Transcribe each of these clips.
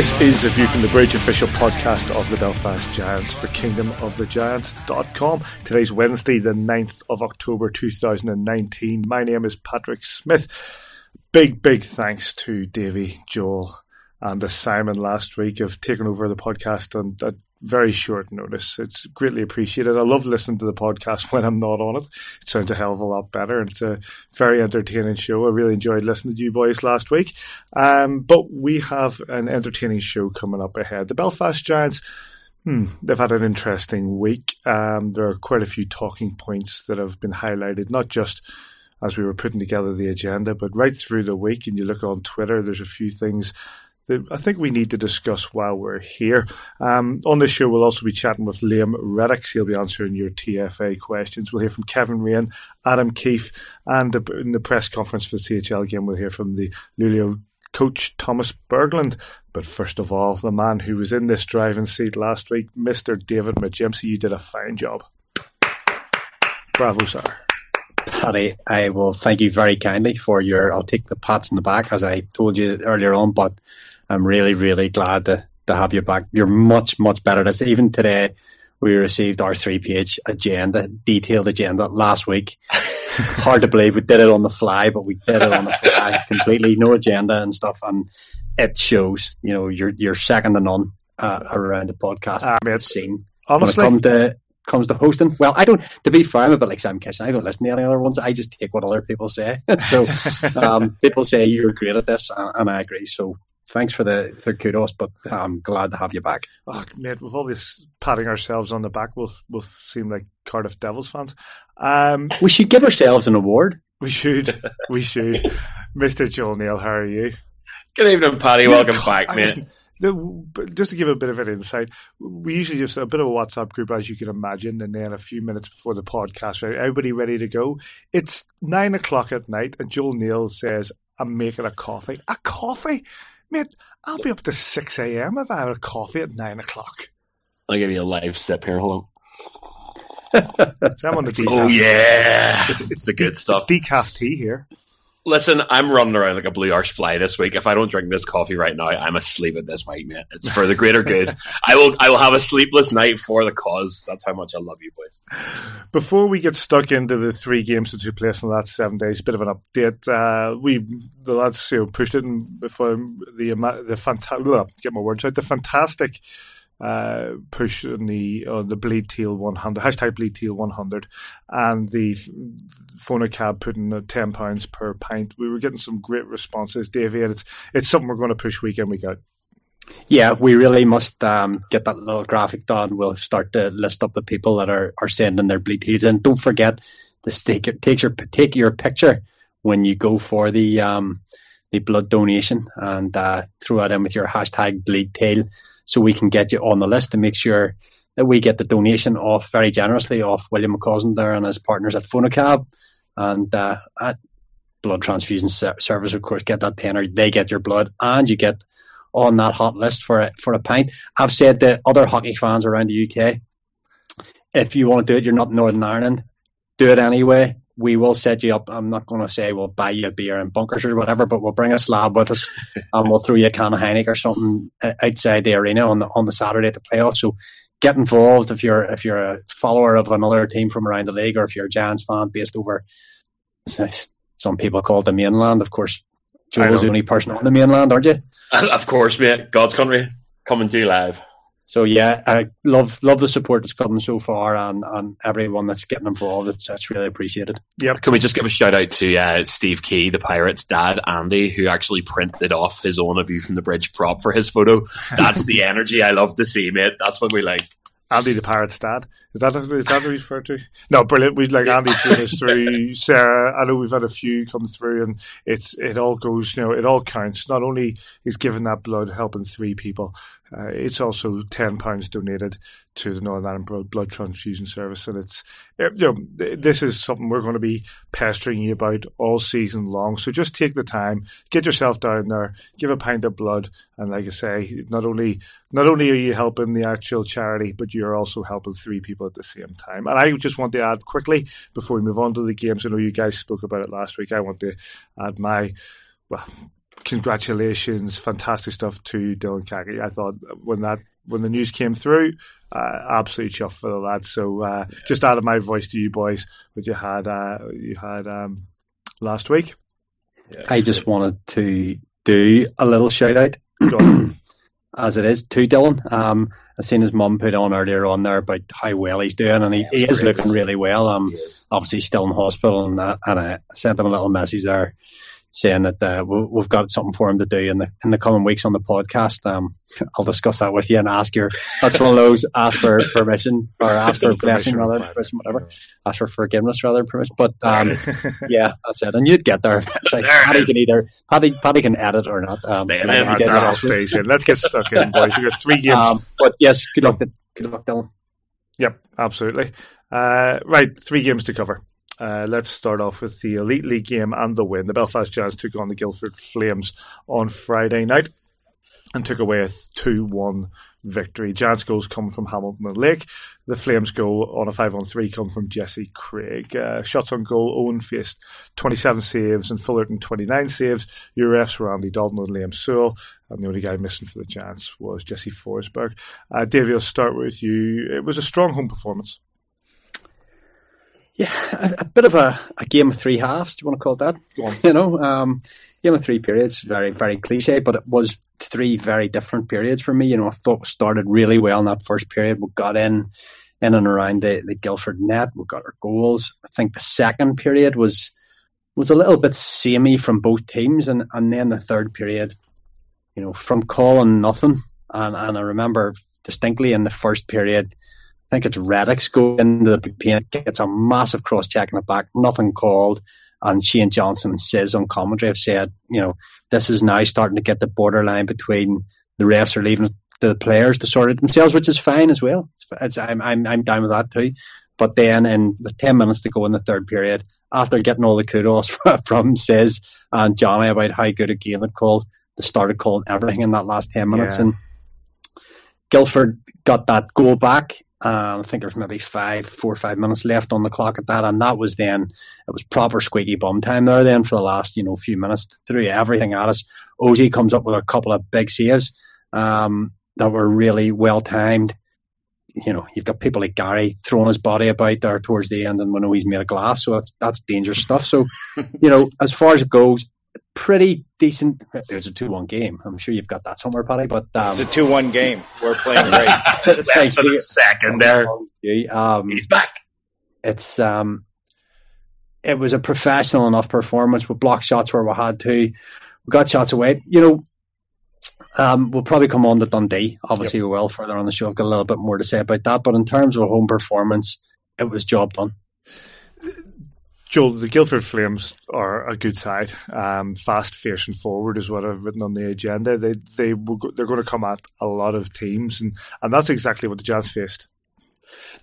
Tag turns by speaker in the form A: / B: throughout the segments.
A: This is the View from the Bridge official podcast of the Belfast Giants for kingdomofthegiants.com. Today's Wednesday, the 9th of October 2019. My name is Patrick Smith. Big, big thanks to Davy, Joel, and Simon last week of taking over the podcast and, at very short notice. It's greatly appreciated. I love listening to the podcast when I'm not on it. It sounds a hell of a lot better. It's a very entertaining show. I really enjoyed listening to you boys last week. Um, but we have an entertaining show coming up ahead. The Belfast Giants. Hmm, they've had an interesting week. Um, there are quite a few talking points that have been highlighted, not just as we were putting together the agenda, but right through the week. And you look on Twitter, there's a few things I think we need to discuss while we're here. Um, on this show, we'll also be chatting with Liam Reddox. He'll be answering your TFA questions. We'll hear from Kevin Raine, Adam Keefe, and in the press conference for the CHL game, we'll hear from the Luleå coach Thomas Berglund. But first of all, the man who was in this driving seat last week, Mr. David McGimsey, you did a fine job. Bravo, sir.
B: Paddy, I will thank you very kindly for your. I'll take the pats in the back as I told you earlier on, but I'm really, really glad to, to have you back. You're much, much better. This even today, we received our three page agenda, detailed agenda last week. Hard to believe we did it on the fly, but we did it on the fly completely, no agenda and stuff, and it shows. You know, you're you're second to none uh, around the podcast
A: I mean,
B: scene.
A: Honestly,
B: when it comes to comes to hosting, well, I don't. To be fair, I'm a bit like Sam Kitchen. I don't listen to any other ones. I just take what other people say. so um, people say you're great at this, and I agree. So thanks for the for kudos, but I'm glad to have you back.
A: Oh, mate, with all this patting ourselves on the back, we'll we'll seem like Cardiff Devils fans. Um,
B: we should give ourselves an award.
A: We should. we should. Mister Joel Neal, how are you?
C: Good evening, Paddy. Welcome back, mate.
A: Just to give a bit of an insight, we usually just a bit of a WhatsApp group, as you can imagine, and then a few minutes before the podcast, right? Everybody ready to go. It's nine o'clock at night, and Joel Neal says, "I'm making a coffee." A coffee? Mate, I'll be up to 6 a.m. if I have a coffee at 9 o'clock.
C: I'll give you a live sip here. Hold
A: on. so I'm on the decaf.
C: Oh, yeah. It's, it's the good stuff.
A: It's decaf tea here.
C: Listen, I'm running around like a blue arse fly this week. If I don't drink this coffee right now, I'm asleep at this point, man. It's for the greater good. I will I will have a sleepless night for the cause. That's how much I love you boys.
A: Before we get stuck into the three games that took place in the last seven days, bit of an update. Uh, we the lads you know, pushed it before the the fantastic get my words out the fantastic uh, push on the on the Bleed Teal 100 hashtag Bleed Teal 100 and the Fonacab putting ten pounds per pint. We were getting some great responses, Davey, and it's it's something we're going to push week in week out.
B: Yeah, we really must um, get that little graphic done. We'll start to list up the people that are, are sending their bleed teals, and don't forget to take your take your take your picture when you go for the um, the blood donation and uh, throw it in with your hashtag bleed teal so we can get you on the list to make sure that we get the donation off very generously off William McCausland there and his partners at Fonacab and uh, at Blood Transfusion Service, of course, get that tenner. They get your blood and you get on that hot list for a, for a pint. I've said to other hockey fans around the UK, if you want to do it, you're not Northern Ireland, do it anyway we will set you up. I'm not going to say we'll buy you a beer in bunkers or whatever, but we'll bring a slab with us and we'll throw you a can of Heineken or something uh, outside the arena on the on the Saturday at the playoffs. So get involved if you're if you're a follower of another team from around the league or if you're a Giants fan based over. Some people call it the mainland. Of course, Joe's the only person on the mainland, aren't you?
C: Of course, mate. God's country coming to you live
B: so yeah, I love love the support that's coming so far, and, and everyone that's getting involved. It's it's really appreciated.
C: Yeah. Can we just give a shout out to uh, Steve Key, the Pirates' dad, Andy, who actually printed off his own "A View from the Bridge" prop for his photo. That's the energy I love to see, mate. That's what we like.
A: Andy the Pirate's dad. Is that is that what he's referred to? No, brilliant. We like Andy through. Sarah, I know we've had a few come through, and it's it all goes. You know, it all counts. Not only is giving that blood helping three people, uh, it's also ten pounds donated to the Northern Ireland Blood Transfusion Service, and it's you know this is something we're going to be pestering you about all season long. So just take the time, get yourself down there, give a pint of blood, and like I say, not only not only are you helping the actual charity, but you're also helping three people at the same time. And I just want to add quickly before we move on to the games. I know you guys spoke about it last week. I want to add my well congratulations, fantastic stuff to Dylan Caggy. I thought when that when the news came through, uh, absolutely chuffed for the lads. So uh, yeah. just added my voice to you boys, what you had uh, you had um, last week.
B: Yeah. I just wanted to do a little shout out. as it is to Dylan. Um, I seen his mum put on earlier on there about how well he's doing, and he, he is looking really well. Um, obviously still in hospital, and, that, and I sent him a little message there saying that uh, we've got something for him to do in the in the coming weeks on the podcast. Um, I'll discuss that with you and ask your. That's one of those ask for permission or ask for blessing rather permission, whatever. Ask for forgiveness rather permission. But um, yeah, that's it. And you'd get there. It's like there Paddy can either Paddy Paddy can edit or not. Um,
A: Stay in. That in. Let's get stuck in, boys. You got three games. Um,
B: but yes, good luck. Good luck, Dylan.
A: Yep, absolutely. Uh, right, three games to cover. Uh, let's start off with the Elite League game and the win. The Belfast Giants took on the Guildford Flames on Friday night and took away a 2 1 victory. Giants goals come from Hamilton and Lake. The Flames goal on a 5 on 3 come from Jesse Craig. Uh, shots on goal, Owen faced 27 saves and Fullerton 29 saves. Your refs were Andy Dalton and Liam Sewell. And the only guy missing for the Giants was Jesse Forsberg. Uh, Davey, I'll start with you. It was a strong home performance.
B: Yeah, a, a, bit of a, a game of three halves. Do you want to call it that? You know, um, game of three periods. Very, very cliche, but it was three very different periods for me. You know, I thought we started really well in that first period. We got in, in and around the, the Guildford net. We got our goals. I think the second period was was a little bit samey from both teams, and and then the third period, you know, from calling nothing. And and I remember distinctly in the first period I think it's Reddox going into the paint, gets a massive cross check in the back, nothing called. And Shane Johnson says on commentary have said, you know, this is now starting to get the borderline between the refs are leaving the players to sort it themselves, which is fine as well. It's, it's, I'm, I'm, I'm down with that too. But then, in with 10 minutes to go in the third period, after getting all the kudos from Says and Johnny about how good a game it called, they started calling everything in that last 10 minutes. Yeah. And Guildford got that goal back um, I think there's maybe five, four or five minutes left on the clock at that, and that was then it was proper squeaky bum time there. Then for the last you know few minutes, threw everything at us. Ozy comes up with a couple of big saves um, that were really well timed. You know, you've got people like Gary throwing his body about there towards the end, and we know he's made of glass, so that's, that's dangerous stuff. So, you know, as far as it goes, pretty decent. It was a two-one game. I'm sure you've got that somewhere, Paddy. But
D: um, it's a two-one game. We're playing great.
C: Less than a second there.
B: Um,
C: He's back.
B: It's um, it was a professional enough performance. We blocked shots where we had to. We got shots away. You know, um, we'll probably come on to Dundee. Obviously, yep. we will further on the show. I've got a little bit more to say about that. But in terms of a home performance, it was job done.
A: Joel, the Guildford Flames are a good side. Um, fast, fierce, and forward is what I've written on the agenda. They they they're going to come at a lot of teams, and, and that's exactly what the Giants faced.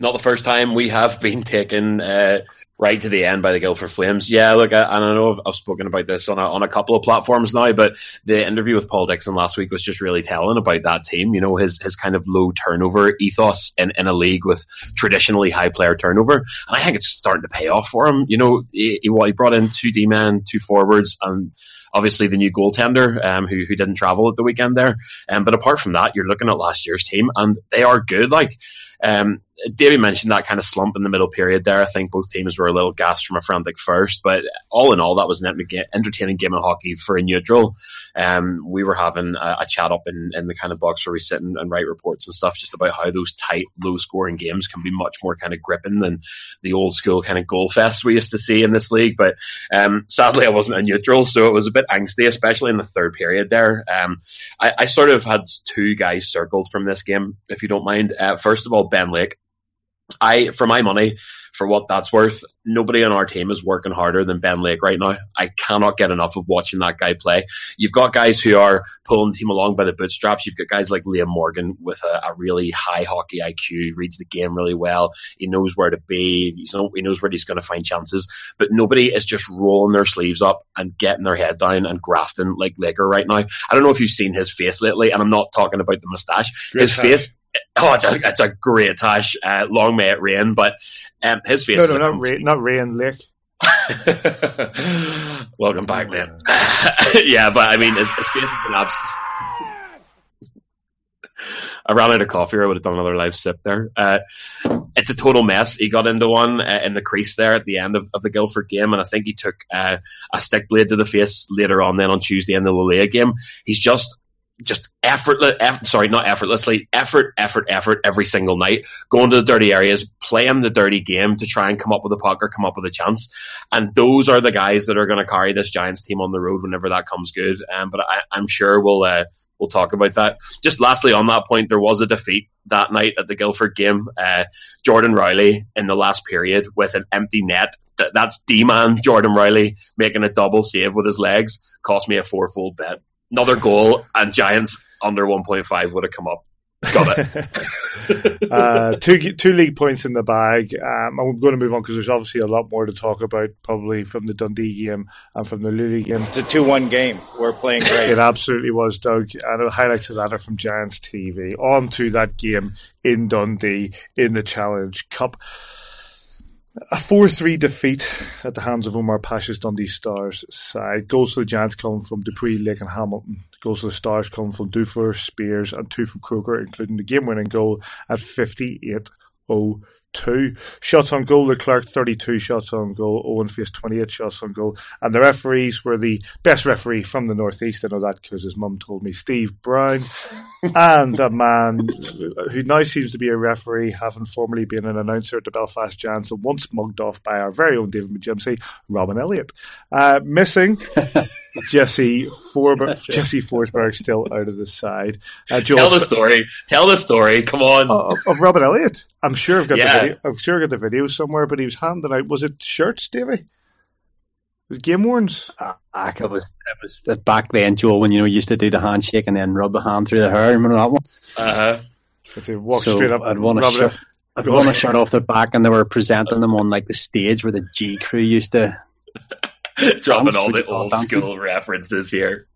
C: Not the first time we have been taken uh, right to the end by the Guildford Flames. Yeah, look, I, I know I've, I've, spoken about this on a, on a couple of platforms now, but the interview with Paul Dixon last week was just really telling about that team. You know, his his kind of low turnover ethos in, in a league with traditionally high player turnover, and I think it's starting to pay off for him. You know, he, he, he brought in two D men, two forwards, and obviously the new goaltender um, who who didn't travel at the weekend there. Um, but apart from that, you're looking at last year's team, and they are good. Like um, mentioned that kind of slump in the middle period there. I think both teams were a little gassed from a frantic first. But all in all, that was an entertaining game of hockey for a neutral. Um, we were having a, a, chat up in, in the kind of box where we sit and, and write reports and stuff just about how those tight, low scoring games can be much more kind of gripping than the old school kind of goal fest we used to see in this league. But um, sadly, I wasn't a neutral, so it was a bit angsty, especially in the third period there. Um, I, I, sort of had two guys circled from this game, if you don't mind. Uh, first of all, Ben Lake. I, for my money, for what that's worth, nobody on our team is working harder than Ben Lake right now. I cannot get enough of watching that guy play. You've got guys who are pulling the team along by the bootstraps. You've got guys like Liam Morgan with a, a really high hockey IQ, reads the game really well. He knows where to be. He's, he knows where he's going to find chances. But nobody is just rolling their sleeves up and getting their head down and grafting like Laker right now. I don't know if you've seen his face lately, and I'm not talking about the mustache. Great his time. face Oh, it's a, it's a great tash. Uh, long may it rain, but um, his face.
A: No, no, not rain, not rain, Lake.
C: Welcome back, man. yeah, but I mean, his, his face has been abs- I ran out of coffee, or I would have done another live sip there. Uh, it's a total mess. He got into one uh, in the crease there at the end of, of the Guildford game, and I think he took uh, a stick blade to the face later on. Then on Tuesday in the Luleå game, he's just just effortless, effort, sorry, not effortlessly, effort, effort, effort every single night, going to the dirty areas, playing the dirty game to try and come up with a puck or come up with a chance. And those are the guys that are going to carry this Giants team on the road whenever that comes good. Um, but I, am sure we'll, uh, we'll talk about that. Just lastly, on that point, there was a defeat that night at the Guildford game. Uh, Jordan Riley in the last period with an empty net. That's D man Jordan Riley making a double save with his legs. Cost me a fourfold bet another goal, and Giants under 1.5 would have come up. Got
A: it. uh, two two league points in the bag. Um, I'm going to move on because there's obviously a lot more to talk about, probably from the Dundee game and from the Luleå game.
D: It's a two-one game. We're playing great.
A: it absolutely was, Doug. And the highlights of that are from Giants TV. On to that game in Dundee in the Challenge Cup. A 4 3 defeat at the hands of Omar Pacha's Dundee Stars side. Goals for the Giants come from Dupuy, Lake, and Hamilton. Goals for the Stars come from Dufour, Spears, and two from Croker, including the game winning goal at 58 0 two shots on goal. Leclerc 32 shots on goal. Owen faced 28 shots on goal. And the referees were the best referee from the Northeast. I know that because his mum told me Steve Brown. and a man who now seems to be a referee, having formerly been an announcer at the Belfast Giants and once mugged off by our very own David McGimsey, Robin Elliott. Uh, missing Jesse Forber- Jesse Forsberg still out of the side.
C: Uh, Tell the story. Tell the story. Come on.
A: Uh, of Robin Elliott. I'm sure I've got yeah. the video. I'm sure I've got the video somewhere, but he was handing out. Was it shirts, Davey? Was game warns?
B: Uh, it was it was the back then, Joe, when you know you used to do the handshake and then rub the hand through the hair. Remember that one?
C: Uh
A: huh. walk so straight up.
B: I'd want to shirt. I'd want to shirt off their back, and they were presenting them on like the stage where the G crew used to
C: dropping all the old school references here.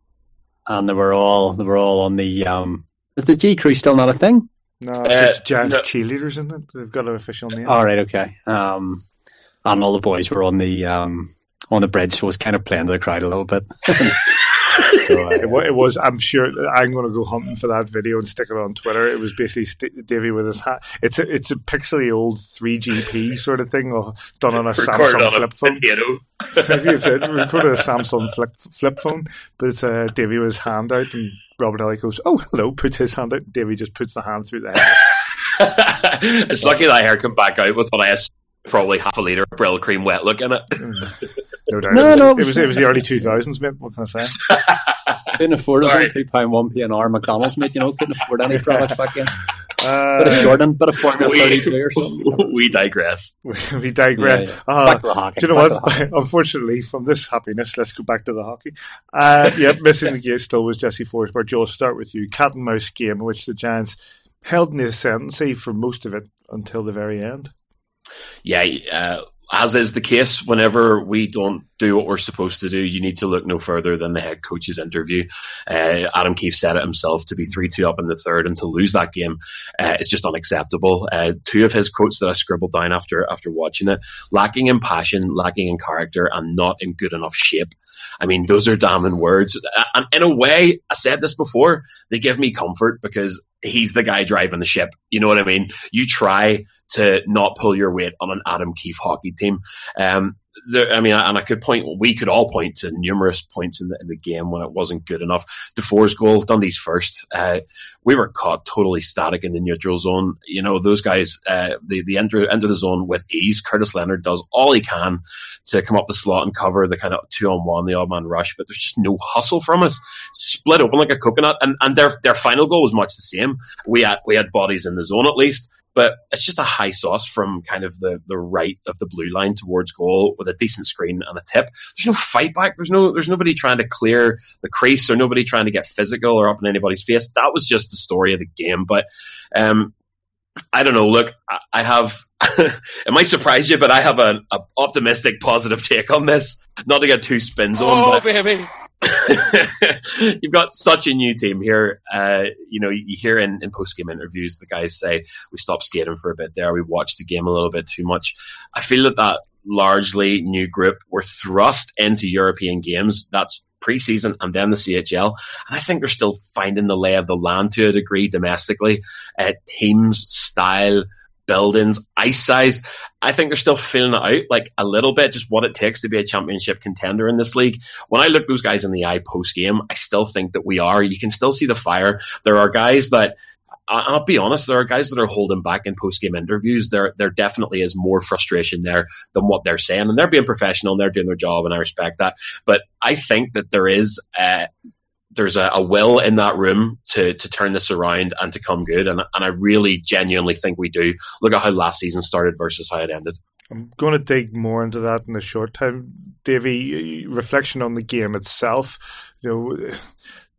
B: And they were all they were all on the um. Is the G crew still not a thing?
A: No, uh, it's Giants no. cheerleaders, isn't it? They've got an official name.
B: All right, okay. Um, and all the boys were on the um on the bridge, so I was kind of playing to the crowd a little bit. so,
A: uh, it, it, was. I'm sure I'm going to go hunting for that video and stick it on Twitter. It was basically St- Davy with his hat. It's a it's a pixely old 3GP sort of thing, or done on a Samsung on flip phone. recorded a Samsung flip flip phone, but it's uh, Davy with his hand out, and Robert Elliott goes, "Oh, hello," puts his hand out. Davy just puts the hand through the head.
C: it's lucky that hair come back out with what I probably half a liter of Brylcreem wet look in it.
A: no doubt. No, it was, no, it was, it was the early two thousands, mate. What can I say?
B: couldn't afford it. Two pound one p an hour McDonald's, mate. You know, couldn't afford any product back then. Uh, bit of Jordan, bit of Formula Thirty Two or something.
C: We digress.
A: we digress. Yeah, yeah. Uh, do you know what? Unfortunately, from this happiness, let's go back to the hockey. Uh, yeah, missing the game still was Jesse Forsberg. Joe, I'll start with you. Cat and mouse game in which the Giants held in the ascendancy for most of it until the very end
C: yeah, uh, as is the case, whenever we don't do what we're supposed to do, you need to look no further than the head coach's interview. Uh, Adam Keefe said it himself to be 3 2 up in the third and to lose that game uh, is just unacceptable. Uh, two of his quotes that I scribbled down after, after watching it lacking in passion, lacking in character, and not in good enough shape. I mean, those are damning words. And in a way, I said this before, they give me comfort because he's the guy driving the ship. You know what I mean? You try to not pull your weight on an Adam Keefe hockey team. Um, there, I mean, and I could point, we could all point to numerous points in the, in the game when it wasn't good enough. Dufour's goal, Dundee's first, uh, we were caught totally static in the neutral zone. You know, those guys, uh, they, they enter, enter the zone with ease. Curtis Leonard does all he can to come up the slot and cover the kind of two on one, the odd man rush, but there's just no hustle from us. Split open like a coconut. And, and their, their final goal was much the same. We had, we had bodies in the zone at least but it's just a high sauce from kind of the, the right of the blue line towards goal with a decent screen and a tip. There's no fight back. There's no there's nobody trying to clear the crease or nobody trying to get physical or up in anybody's face. That was just the story of the game. But um, I don't know. Look, I have. it might surprise you, but I have an optimistic, positive take on this. Not to get too spin on.
E: Oh, baby!
C: you've got such a new team here. Uh, you know, you hear in, in post game interviews the guys say we stopped skating for a bit there. We watched the game a little bit too much. I feel that that largely new group were thrust into European games. That's preseason and then the CHL. And I think they're still finding the lay of the land to a degree domestically. Uh, teams, style, buildings, ice size. I think they're still feeling it out like a little bit, just what it takes to be a championship contender in this league. When I look those guys in the eye post game, I still think that we are. You can still see the fire. There are guys that I'll be honest, there are guys that are holding back in post game interviews. There, there definitely is more frustration there than what they're saying, and they're being professional and they're doing their job, and I respect that. But I think that there is uh, there's a, a, will in that room to to turn this around and to come good, and and I really genuinely think we do. Look at how last season started versus how it ended.
A: I'm going to dig more into that in a short time, Davey. Reflection on the game itself, you know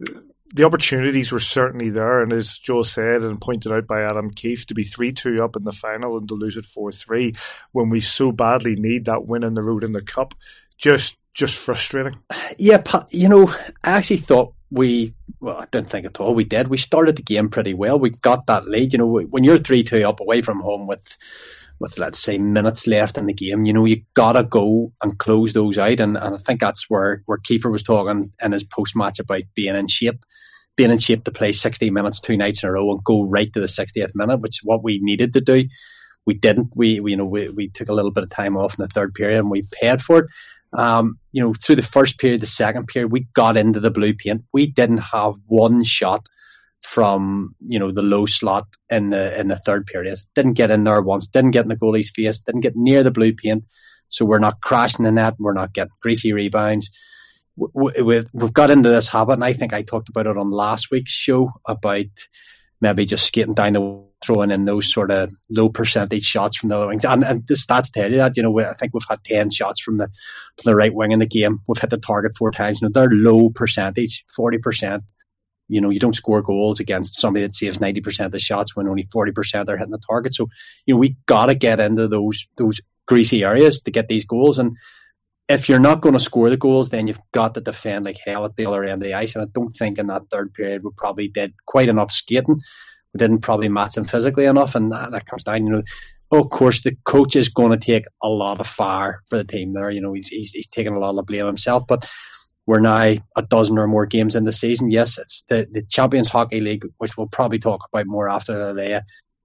A: the opportunities were certainly there, and as Joe said and pointed out by Adam Keefe, to be three two up in the final and to lose it four three when we so badly need that win in the road in the cup, just just frustrating.
B: Yeah, you know, I actually thought we well, I didn't think at all we did. We started the game pretty well. We got that lead. You know, when you're three two up away from home with with let's say minutes left in the game, you know, you gotta go and close those out. And, and I think that's where where Kiefer was talking in his post match about being in shape, being in shape to play sixty minutes two nights in a row and go right to the sixtieth minute, which is what we needed to do. We didn't. We, we you know we, we took a little bit of time off in the third period and we paid for it. Um, you know, through the first period, the second period, we got into the blue paint. We didn't have one shot from you know the low slot in the in the third period. Didn't get in there once. Didn't get in the goalie's face. Didn't get near the blue paint. So we're not crashing the net. We're not getting greasy rebounds. We, we, we've got into this habit, and I think I talked about it on last week's show about maybe just skating down the throwing in those sort of low percentage shots from the wings. And, and the stats tell you that, you know, I think we've had 10 shots from the, the right wing in the game. We've hit the target four times. You know, they're low percentage, 40%. You know, you don't score goals against somebody that saves 90% of the shots when only 40% are hitting the target. So, you know, we got to get into those, those greasy areas to get these goals. And if you're not going to score the goals, then you've got to defend like hell at the other end of the ice. And I don't think in that third period we probably did quite enough skating. We didn't probably match them physically enough, and that, that comes down. You know, of course, the coach is going to take a lot of fire for the team there. You know, he's he's, he's taking a lot of blame himself, but we're now a dozen or more games in the season. Yes, it's the, the Champions Hockey League, which we'll probably talk about more after the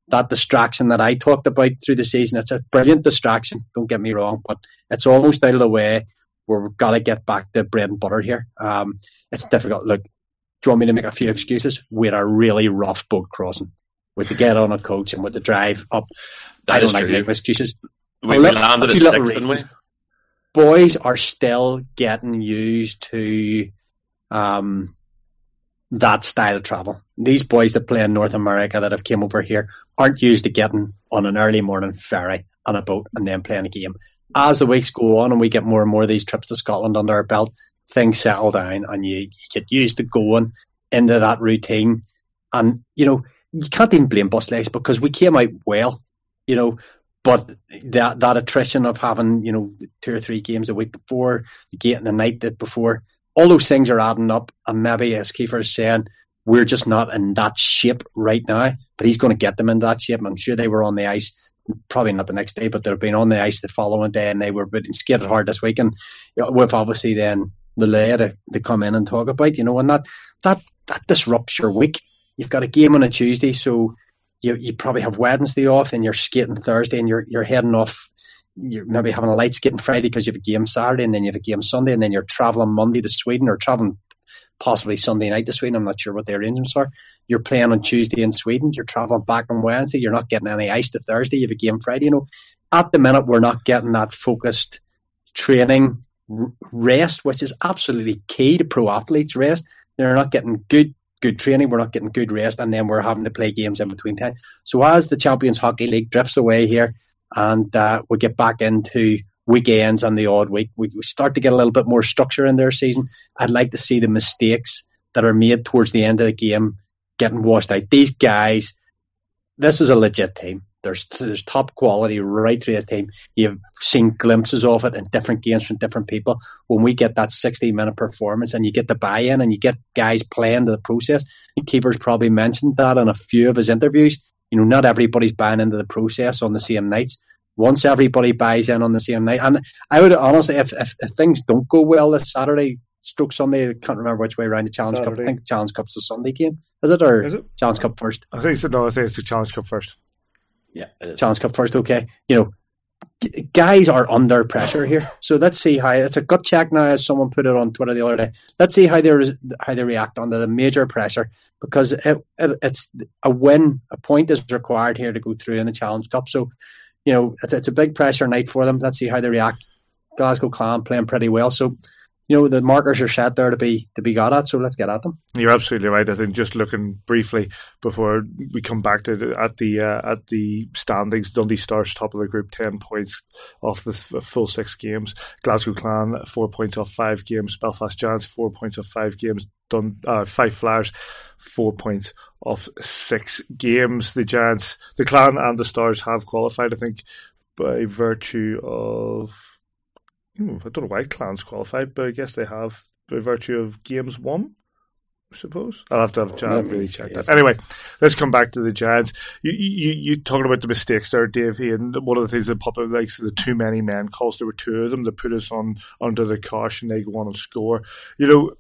B: that distraction that I talked about through the season. It's a brilliant distraction, don't get me wrong, but it's almost out of the way we've got to get back to bread and butter here. Um, it's difficult. Look, do you want me to make a few excuses? We had a really rough boat crossing with the get on a coach and with the drive up. That I don't like making excuses.
C: We, we landed at six, didn't we?
B: Boys are still getting used to um, that style of travel. These boys that play in North America that have came over here aren't used to getting on an early morning ferry on a boat and then playing a game. As the weeks go on and we get more and more of these trips to Scotland under our belt, things settle down and you, you get used to going into that routine. And, you know, you can't even blame Bus Legs because we came out well, you know, but that that attrition of having, you know, two or three games a week before, the gate and the night that before, all those things are adding up. And maybe, as Kiefer is saying, we're just not in that shape right now. But he's going to get them in that shape. I'm sure they were on the ice, probably not the next day, but they've been on the ice the following day, and they were being skated hard this week. And you know, with obviously then the layer to, to come in and talk about, you know, and that that that disrupts your week. you've got a game on a Tuesday, so you you probably have Wednesday off, and you're skating Thursday, and you're you're heading off. You're maybe having a light skating Friday because you have a game Saturday, and then you have a game Sunday, and then you're traveling Monday to Sweden or traveling possibly Sunday night to Sweden. I'm not sure what the arrangements are. You're playing on Tuesday in Sweden. You're traveling back on Wednesday. You're not getting any ice to Thursday. You have a game Friday. You know, at the minute we're not getting that focused training rest, which is absolutely key to pro athletes. Rest. They're not getting good good training. We're not getting good rest, and then we're having to play games in between time. So as the Champions Hockey League drifts away here, and uh, we get back into weekends and the odd week, we, we start to get a little bit more structure in their season. I'd like to see the mistakes that are made towards the end of the game getting washed out. These guys, this is a legit team. There's there's top quality right through the team. You've seen glimpses of it in different games from different people. When we get that 60 minute performance and you get the buy in and you get guys playing to the process, and Keeper's probably mentioned that in a few of his interviews. You know, not everybody's buying into the process on the same nights. Once everybody buys in on the same night, and I would honestly, if, if, if things don't go well this Saturday, stroke Sunday. I can't remember which way around the Challenge Saturday. Cup. I think Challenge Cup's a Sunday game. Is it or is it? Challenge Cup first?
A: I think so. No, I think it's the Challenge Cup first.
C: Yeah,
B: Challenge Cup first. Okay, you know, g- guys are under pressure here. So let's see how it's a gut check now. As someone put it on Twitter the other day, let's see how they re- how they react under the major pressure because it, it, it's a win, a point is required here to go through in the Challenge Cup. So you know, it's it's a big pressure night for them. Let's see how they react. Glasgow Clan playing pretty well, so you know the markers are set there to be to be got at. So let's get at them.
A: You're absolutely right. I think just looking briefly before we come back to the, at the uh, at the standings, Dundee Stars top of the group, ten points off the full six games. Glasgow Clan four points off five games. Belfast Giants four points off five games. Dun, uh, Fife Flyers four points off six games. The Giants, the Clan, and the Stars have qualified. I think by virtue of Hmm, I don't know why clans qualified, but I guess they have by virtue of games won. I suppose I'll have to have Jan really check that. Anyway, let's come back to the Giants. You you you talking about the mistakes there, Dave? And one of the things that popped up like the too many men calls. There were two of them that put us on under the caution. They go on and score. You know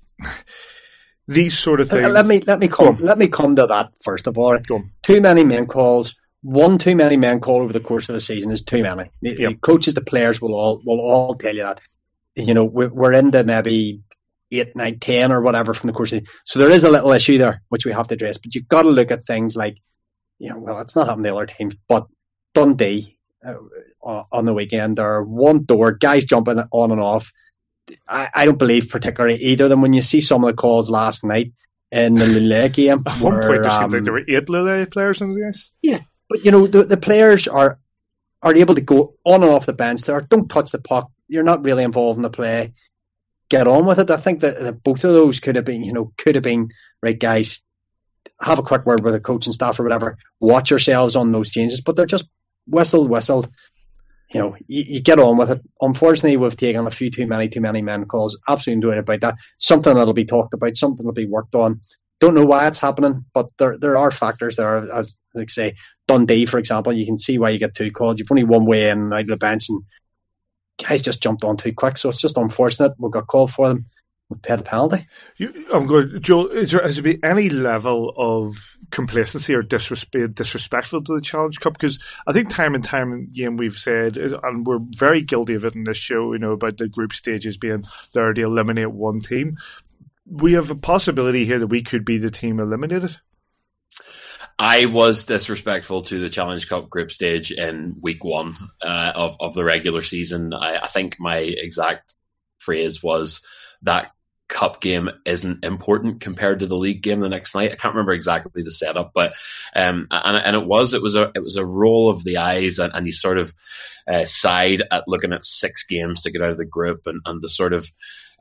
A: these sort of things. Uh,
B: let me let me come let me come to that first of all. Too many men calls one too many men call over the course of a season is too many. The, yep. the coaches, the players will all will all tell you that. You know, we're, we're into maybe eight, nine, ten, or whatever from the course. Of, so there is a little issue there which we have to address. But you've got to look at things like, you know, well, it's not happening to other teams, but Dundee uh, on the weekend, there are one door guys jumping on and off. I, I don't believe particularly either of them. When you see some of the calls last night in the Luleå game,
A: at one point there um, seemed like there were eight Luleå players in the ice.
B: Yeah, but you know, the, the players are are able to go on and off the bench there. Don't touch the puck. You're not really involved in the play. Get on with it. I think that, that both of those could have been, you know, could have been right, guys. Have a quick word with the coaching staff or whatever. Watch yourselves on those changes, but they're just whistled, whistled. You know, you, you, get on with it. Unfortunately, we've taken a few too many, too many men calls. Absolutely doing about that. Something that'll be talked about. Something that'll be worked on. Don't know why it's happening, but there there are factors there. As like say Dundee, for example, you can see why you get two calls. You've only one way in and out of the bench, and guys just jumped on too quick. So it's just unfortunate. We got called for them. We paid a penalty.
A: You, I'm good, Joel. Is there has there been any level of complacency or disrespect, disrespectful to the Challenge Cup? Because I think time and time again we've said, and we're very guilty of it in this show, you know, about the group stages being there to eliminate one team we have a possibility here that we could be the team eliminated.
C: I was disrespectful to the Challenge Cup group stage in week one uh, of of the regular season. I, I, think my exact phrase was that cup game isn't important compared to the league game the next night. I can't remember exactly the setup, but um, and and it was it was a it was a roll of the eyes, and, and you sort of uh, at looking at six games to get out of the group, and and the sort of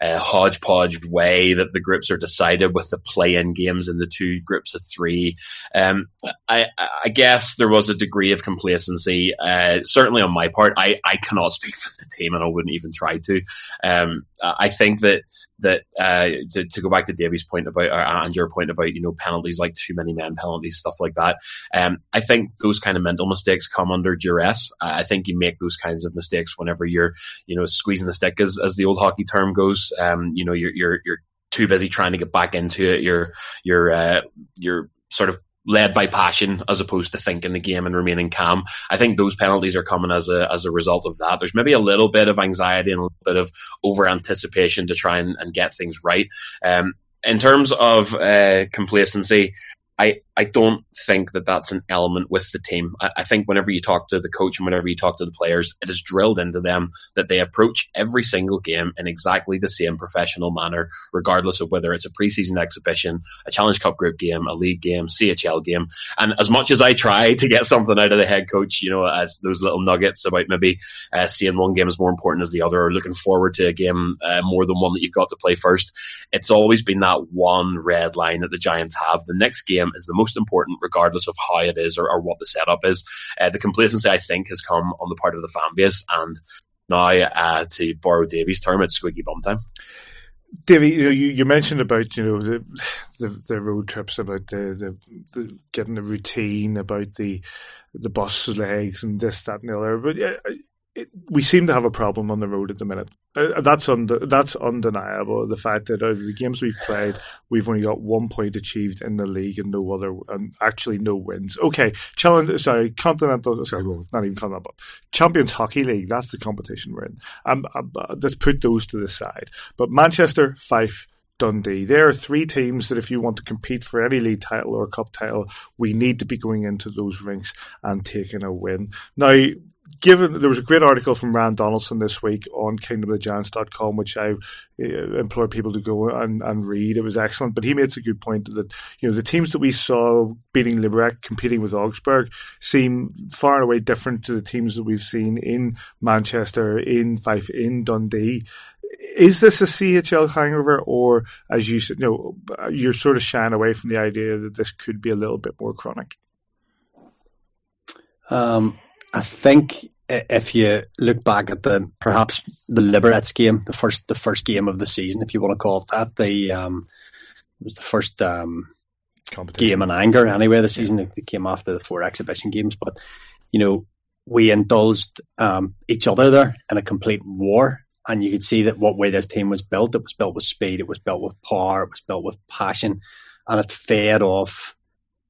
C: uh, hodgepodge way that the groups are decided with the play-in games in the two groups of three. Um, I, I, guess there was a degree of complacency, uh, certainly on my part. I, I cannot speak for the team, and I wouldn't even try to. Um, I think that that uh, to, to, go back to Davy's point about and your point about you know penalties like too many men penalties stuff like that. Um, I think those kind of mental mistakes come under duress. I think you make those kinds of mistakes whenever you're you know squeezing the stick as as the old hockey term goes. Um, you know you're you're you're too busy trying to get back into it. You're you're uh, you're sort of led by passion as opposed to thinking the game and remaining calm. I think those penalties are coming as a as a result of that. There's maybe a little bit of anxiety and a little bit of over anticipation to try and, and get things right. Um, in terms of uh, complacency, I, I don't think that that's an element with the team. I, I, think whenever you talk to the coach and whenever you talk to the players, it is drilled into them that they approach every single game in exactly the same professional manner, regardless of whether it's a preseason exhibition, a Challenge Cup group game, a league game, CHL game. And as much as I try to get something out of the head coach, you know, as those little nuggets about maybe uh, seeing one game is more important as the other or looking forward to a game uh, more than one that you've got to play first, it's always been that one red line that the Giants have. The next game is the most important, regardless of how it is or, or what the setup is. Uh, the complacency, I think, has come on the part of the fan base, and now uh, to borrow Davy's term, it's squeaky bum time.
A: Davy, you know, you, you mentioned about you know the, the, the road trips, about the, the, the getting the routine, about the the bus legs and this, that, and the other. But it, we seem to have a problem on the road at the minute. Uh, that's that's undeniable. The fact that out of the games we've played, we've only got one point achieved in the league and no other, and actually no wins. Okay, challenge. Sorry, continental. Sorry, not even continental. But Champions Hockey League. That's the competition we're in. Um, um, uh, let's put those to the side. But Manchester, Fife, Dundee. There are three teams that, if you want to compete for any league title or cup title, we need to be going into those rinks and taking a win. Now, given there was a great article from Rand Donaldson this week on kingdomofthegiants.com, which I uh, implore people to go and, and read. It was excellent, but he makes a good point that you know the teams that we saw beating Liberec, competing with Augsburg, seem far and away different to the teams that we've seen in Manchester, in Fife, in Dundee. Is this a CHL hangover, or as you said, you know, you're sort of shying away from the idea that this could be a little bit more chronic?
B: Um, I think if you look back at the perhaps the Liberec game, the first the first game of the season, if you want to call it that, the um, it was the first um, game in anger anyway. The season yeah. it came after the four exhibition games, but you know we indulged um, each other there in a complete war, and you could see that what way this team was built. It was built with speed, it was built with power, it was built with passion, and it fed off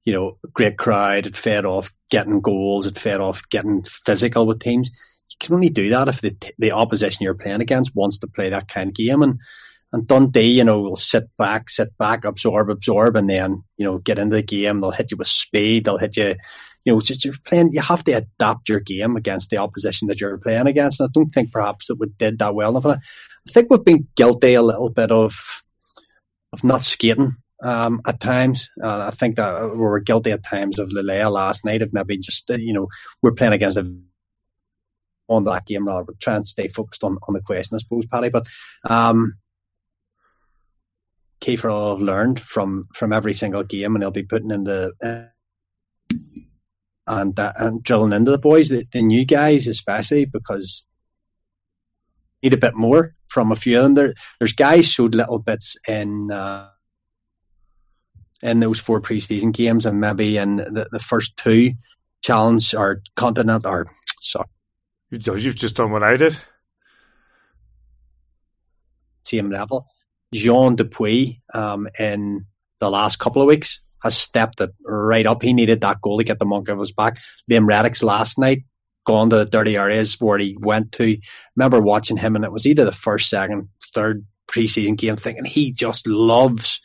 B: you know, great crowd. It fed off getting goals. It fed off getting physical with teams. You can only do that if the the opposition you're playing against wants to play that kind of game. And and Dundee, you know, will sit back, sit back, absorb, absorb, and then you know get into the game. They'll hit you with speed. They'll hit you. You know, you're playing. You have to adapt your game against the opposition that you're playing against. And I don't think perhaps that we did that well enough. I think we've been guilty a little bit of of not skating um, at times. Uh, I think that we were guilty at times of Luleå last night of maybe just, uh, you know, we're playing against a on that game rather than try and stay focused on, on the question, I suppose, Paddy. But um, Kiefer will have learned from from every single game and he'll be putting in the uh, and uh, and drilling into the boys, the, the new guys especially, because need a bit more from a few of them. There, there's guys showed little bits in uh, in those four preseason games and maybe in the, the first two challenge or continent or sorry.
A: You've just done what I did.
B: Same level. Jean Dupuy um, in the last couple of weeks has stepped it right up. He needed that goal to get the monk of his back. Liam Reddox last night gone to the dirty areas where he went to. Remember watching him and it was either the first, second, third preseason game thinking he just loves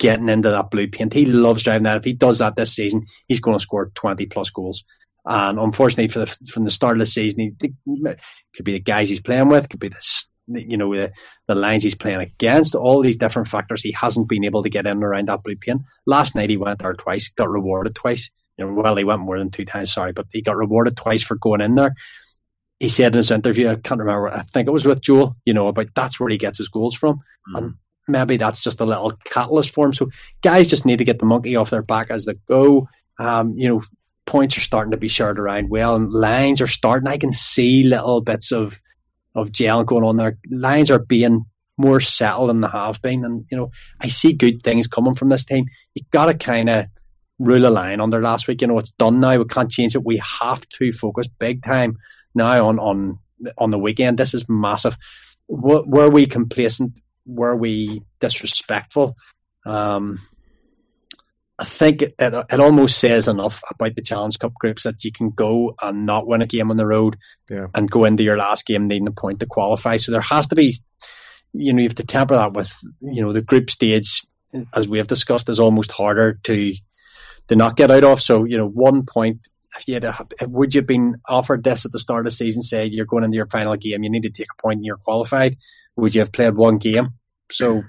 B: getting into that blue paint. He loves driving that. If he does that this season, he's going to score 20 plus goals. And unfortunately, for the, from the start of the season, he could be the guys he's playing with, could be the you know the, the lines he's playing against, all these different factors. He hasn't been able to get in around that blue paint. Last night he went there twice, got rewarded twice. You know, well, he went more than two times, sorry, but he got rewarded twice for going in there. He said in his interview, I can't remember, I think it was with Joel, you know, about that's where he gets his goals from. Mm. And maybe that's just a little catalyst for him. So guys just need to get the monkey off their back as they go. Um, you know, points are starting to be shared around well, and lines are starting. I can see little bits of of gel going on there. Lines are being more settled than they have been, and you know, I see good things coming from this team. You got to kind of rule a line under last week. You know, it's done now. We can't change it. We have to focus big time now on on on the weekend. This is massive. Were we complacent were we disrespectful? Um, I think it, it, it, almost says enough about the Challenge Cup groups that you can go and not win a game on the road
A: yeah.
B: and go into your last game needing a point to qualify. So there has to be, you know, you have to temper that with, you know, the group stage, as we have discussed, is almost harder to to not get out of. So, you know, one point, if you had a, would you have been offered this at the start of the season, say you're going into your final game, you need to take a point and you're qualified, would you have played one game? So,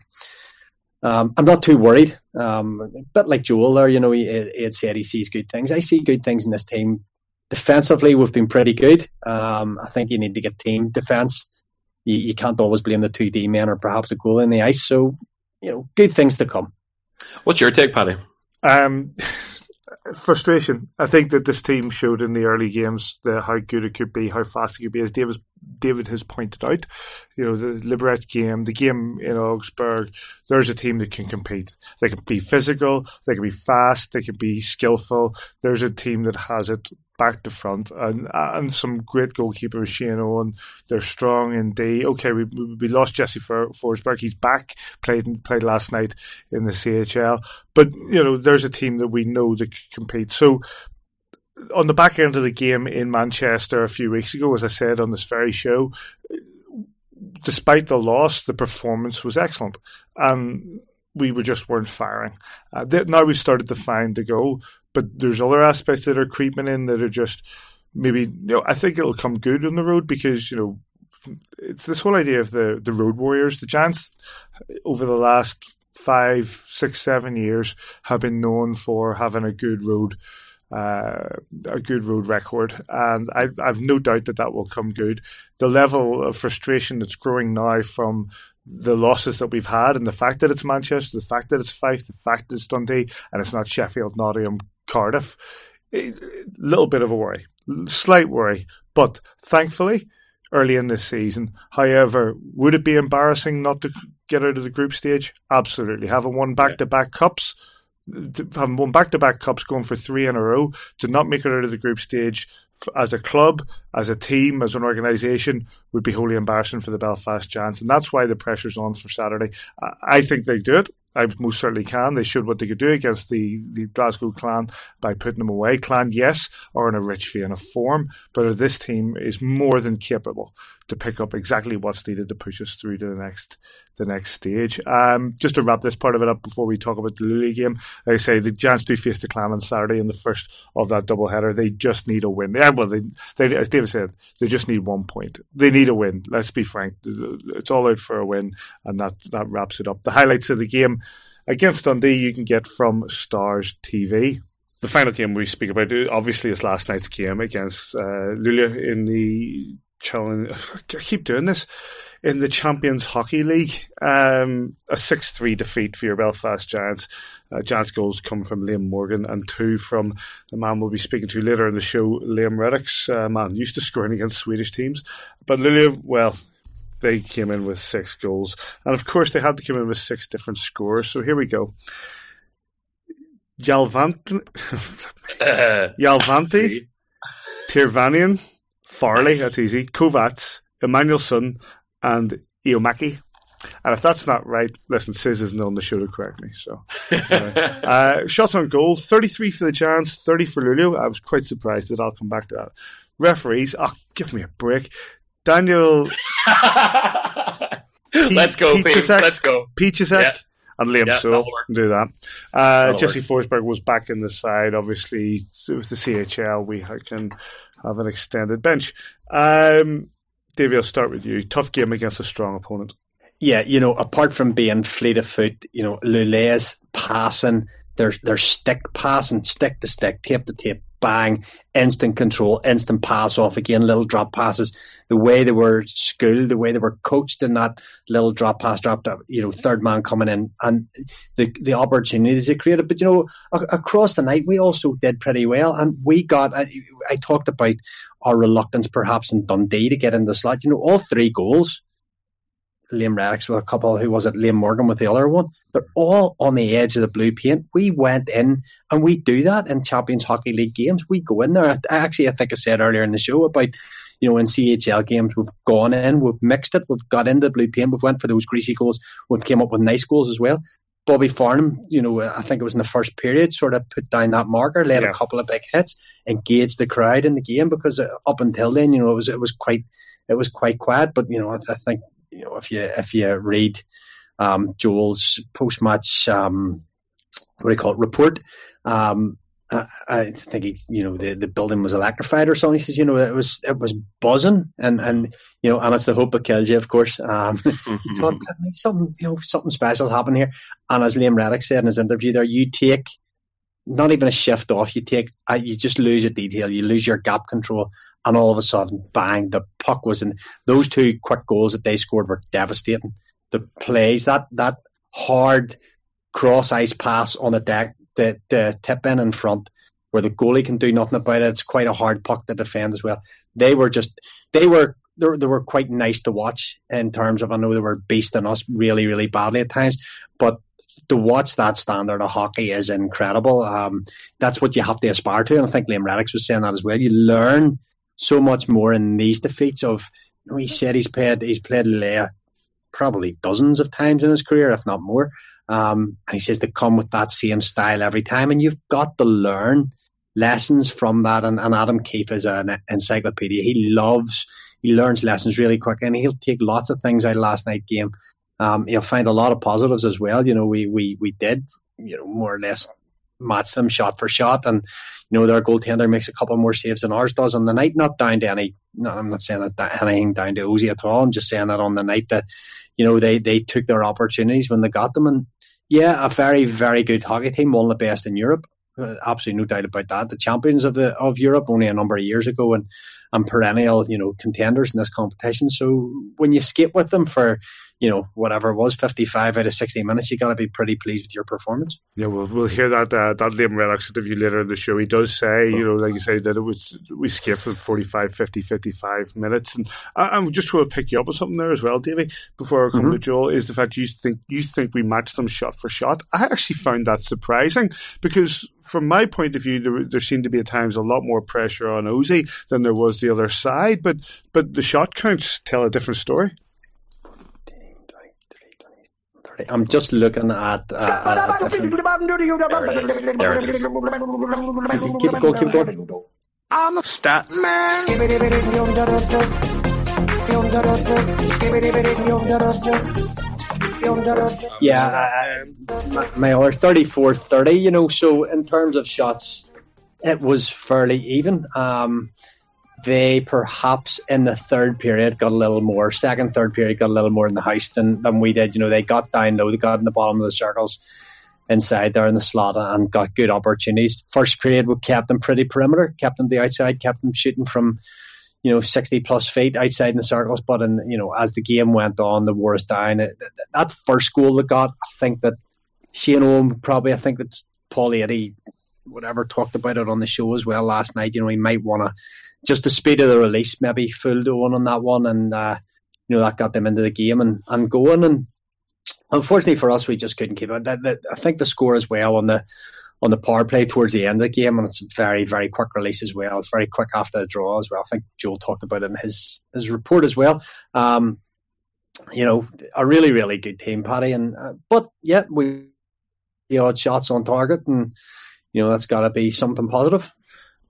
B: um, I'm not too worried. Um, a bit like Joel there, you know, he, he, had said he sees good things. I see good things in this team. Defensively, we've been pretty good. Um, I think you need to get team defence. You, you, can't always blame the two D men or perhaps a goal in the ice. So, you know, good things to come.
C: What's your take, Paddy?
A: Um, frustration. I think that this team showed in the early games the, how good it could be, how fast it could be. As David David has pointed out, you know the Liberec game, the game in Augsburg. There's a team that can compete. They can be physical, they can be fast, they can be skillful. There's a team that has it back to front, and and some great goalkeepers, Shane Owen. They're strong in D. Okay, we we lost Jesse Forsberg. He's back. played played last night in the CHL. But you know, there's a team that we know that compete. So on the back end of the game in Manchester a few weeks ago, as I said on this very show, despite the loss, the performance was excellent. And we were just weren't firing. Uh, now we've started to find the goal, but there's other aspects that are creeping in that are just maybe. You know, I think it'll come good on the road because you know it's this whole idea of the the road warriors. The Giants over the last five, six, seven years have been known for having a good road. Uh, a good road record, and I, I've no doubt that that will come good. The level of frustration that's growing now from the losses that we've had and the fact that it's Manchester, the fact that it's Fife, the fact that it's Dundee, and it's not Sheffield, Nottingham, Cardiff, a little bit of a worry, slight worry. But thankfully, early in this season, however, would it be embarrassing not to get out of the group stage? Absolutely. Having won back to back cups, having won back to back cups, going for three in a row, to not make it out of the group stage as a club, as a team, as an organisation would be wholly embarrassing for the Belfast Giants. And that's why the pressure's on for Saturday. I think they do it. I most certainly can. They showed what they could do against the, the Glasgow Clan by putting them away. Clan, yes, are in a rich vein of form, but this team is more than capable to pick up exactly what's needed to push us through to the next the next stage. Um, just to wrap this part of it up before we talk about the Lily game, like I say the Giants do face the Clan on Saturday in the first of that double header. They just need a win. Yeah, well, they, they, as David said, they just need one point. They need a win. Let's be frank. It's all out for a win, and that that wraps it up. The highlights of the game against Dundee you can get from Stars TV. The final game we speak about, obviously, is last night's game against uh, Luleå in the challenge. I keep doing this in the Champions Hockey League. Um, a six-three defeat for your Belfast Giants. Uh, Giants goals come from Liam Morgan and two from the man we'll be speaking to later in the show, Liam Reddox. Uh, man used to scoring against Swedish teams, but Luleå, well, they came in with six goals. And of course, they had to come in with six different scores. So here we go. Yalvanti, Jalvanti, Tirvanian, Farley, that's easy, Kovats, Emmanuelson, and Iomaki. And if that's not right, listen, Sis isn't on the show to correct me. So, uh, shots on goal 33 for the Giants, 30 for Luleå. I was quite surprised that I'll come back to that. Referees, oh, give me a break. Daniel.
C: Let's go, Peachesek, Let's go.
A: Peachesek yeah. and Liam yeah, Sewell can do that. Uh, Jesse work. Forsberg was back in the side. Obviously, with the CHL, we can have an extended bench. Um, Davey, I'll start with you. Tough game against a strong opponent.
B: Yeah, you know, apart from being fleet of foot, you know, Lulea's passing, their their stick passing, stick to stick, tape to tape, bang, instant control, instant pass off again, little drop passes. The way they were schooled, the way they were coached in that little drop pass, drop, you know, third man coming in, and the the opportunities they created. But you know, across the night, we also did pretty well, and we got. I, I talked about our reluctance, perhaps in Dundee, to get in the slot. You know, all three goals Liam Reddox with a couple, who was it, Liam Morgan with the other one. They're all on the edge of the blue paint. We went in and we do that in Champions Hockey League games. We go in there. I, actually, I think I said earlier in the show about, you know, in CHL games, we've gone in, we've mixed it, we've got into the blue paint, we've went for those greasy goals, we've came up with nice goals as well. Bobby Farnham, you know, I think it was in the first period, sort of put down that marker, led yeah. a couple of big hits, engaged the crowd in the game because uh, up until then, you know, it was it was quite it was quite quiet. But you know, I, I think you know if you if you read um, Joel's post match, um, what do you call it, report, um, I, I think he, you know the, the building was electrified or something. He says, you know, it was it was buzzing, and and you know, and it's the hope that kills you, of course. Um, thought, something you know something special happened here. And as Liam Reddox said in his interview, there you take not even a shift off. You take uh, you just lose a detail. You lose your gap control, and all of a sudden, bang! The puck was in. Those two quick goals that they scored were devastating. The plays that that hard cross ice pass on the deck the, the tip in in front where the goalie can do nothing about it. It's quite a hard puck to defend as well. They were just they were they were, they were quite nice to watch in terms of I know they were beasting us really really badly at times, but to watch that standard of hockey is incredible. Um, that's what you have to aspire to, and I think Liam Reddox was saying that as well. You learn so much more in these defeats. Of you know, he said he's played he's played Leia probably dozens of times in his career, if not more. Um, and he says they come with that same style every time, and you've got to learn lessons from that. And, and Adam Keefe is an encyclopedia. He loves, he learns lessons really quick, and he'll take lots of things out of last night game. Um, he'll find a lot of positives as well. You know, we we we did, you know, more or less match them shot for shot, and you know their goaltender makes a couple more saves than ours does on the night. Not down to any, no, I'm not saying that, anything down to Ozy at all. I'm just saying that on the night that you know they they took their opportunities when they got them, and yeah, a very, very good hockey team, one of the best in Europe. Uh, absolutely no doubt about that. The champions of the of Europe only a number of years ago, and and perennial, you know, contenders in this competition. So when you skate with them for you know, whatever it was, 55 out of 60 minutes, you got to be pretty pleased with your performance.
A: Yeah, well, we'll hear that uh, that Liam Reddox interview later in the show. He does say, you know, like you say, that it was we skipped from 45, 50, 55 minutes. And I, am just want to pick you up on something there as well, Davey, before I come mm-hmm. to Joel, is the fact you think you think we matched them shot for shot. I actually found that surprising because from my point of view, there, there seemed to be at times a lot more pressure on Ozy than there was the other side, but but the shot counts tell a different story.
B: I'm just looking at. Uh, at different... Keep going, keep going. I'm a stat man. Yeah, uh, my, my other 34 30, you know, so in terms of shots, it was fairly even. Um, they perhaps in the third period got a little more, second, third period got a little more in the house than, than we did. You know, they got down low, they got in the bottom of the circles inside there in the slot and got good opportunities. First period, we kept them pretty perimeter, kept them the outside, kept them shooting from, you know, 60 plus feet outside in the circles. But, in, you know, as the game went on, the war is down. That first goal they got, I think that Shane Owen probably, I think that Paul Adey, whatever, talked about it on the show as well last night. You know, he might want to just the speed of the release maybe fooled one on that one, and uh, you know that got them into the game and, and going. And unfortunately for us, we just couldn't keep it. That, that, I think the score as well on the on the power play towards the end of the game, and it's a very very quick release as well. It's very quick after the draw as well. I think Joel talked about it in his his report as well. Um, you know, a really really good team, Paddy, and uh, but yeah, we the odd shots on target, and you know that's got to be something positive.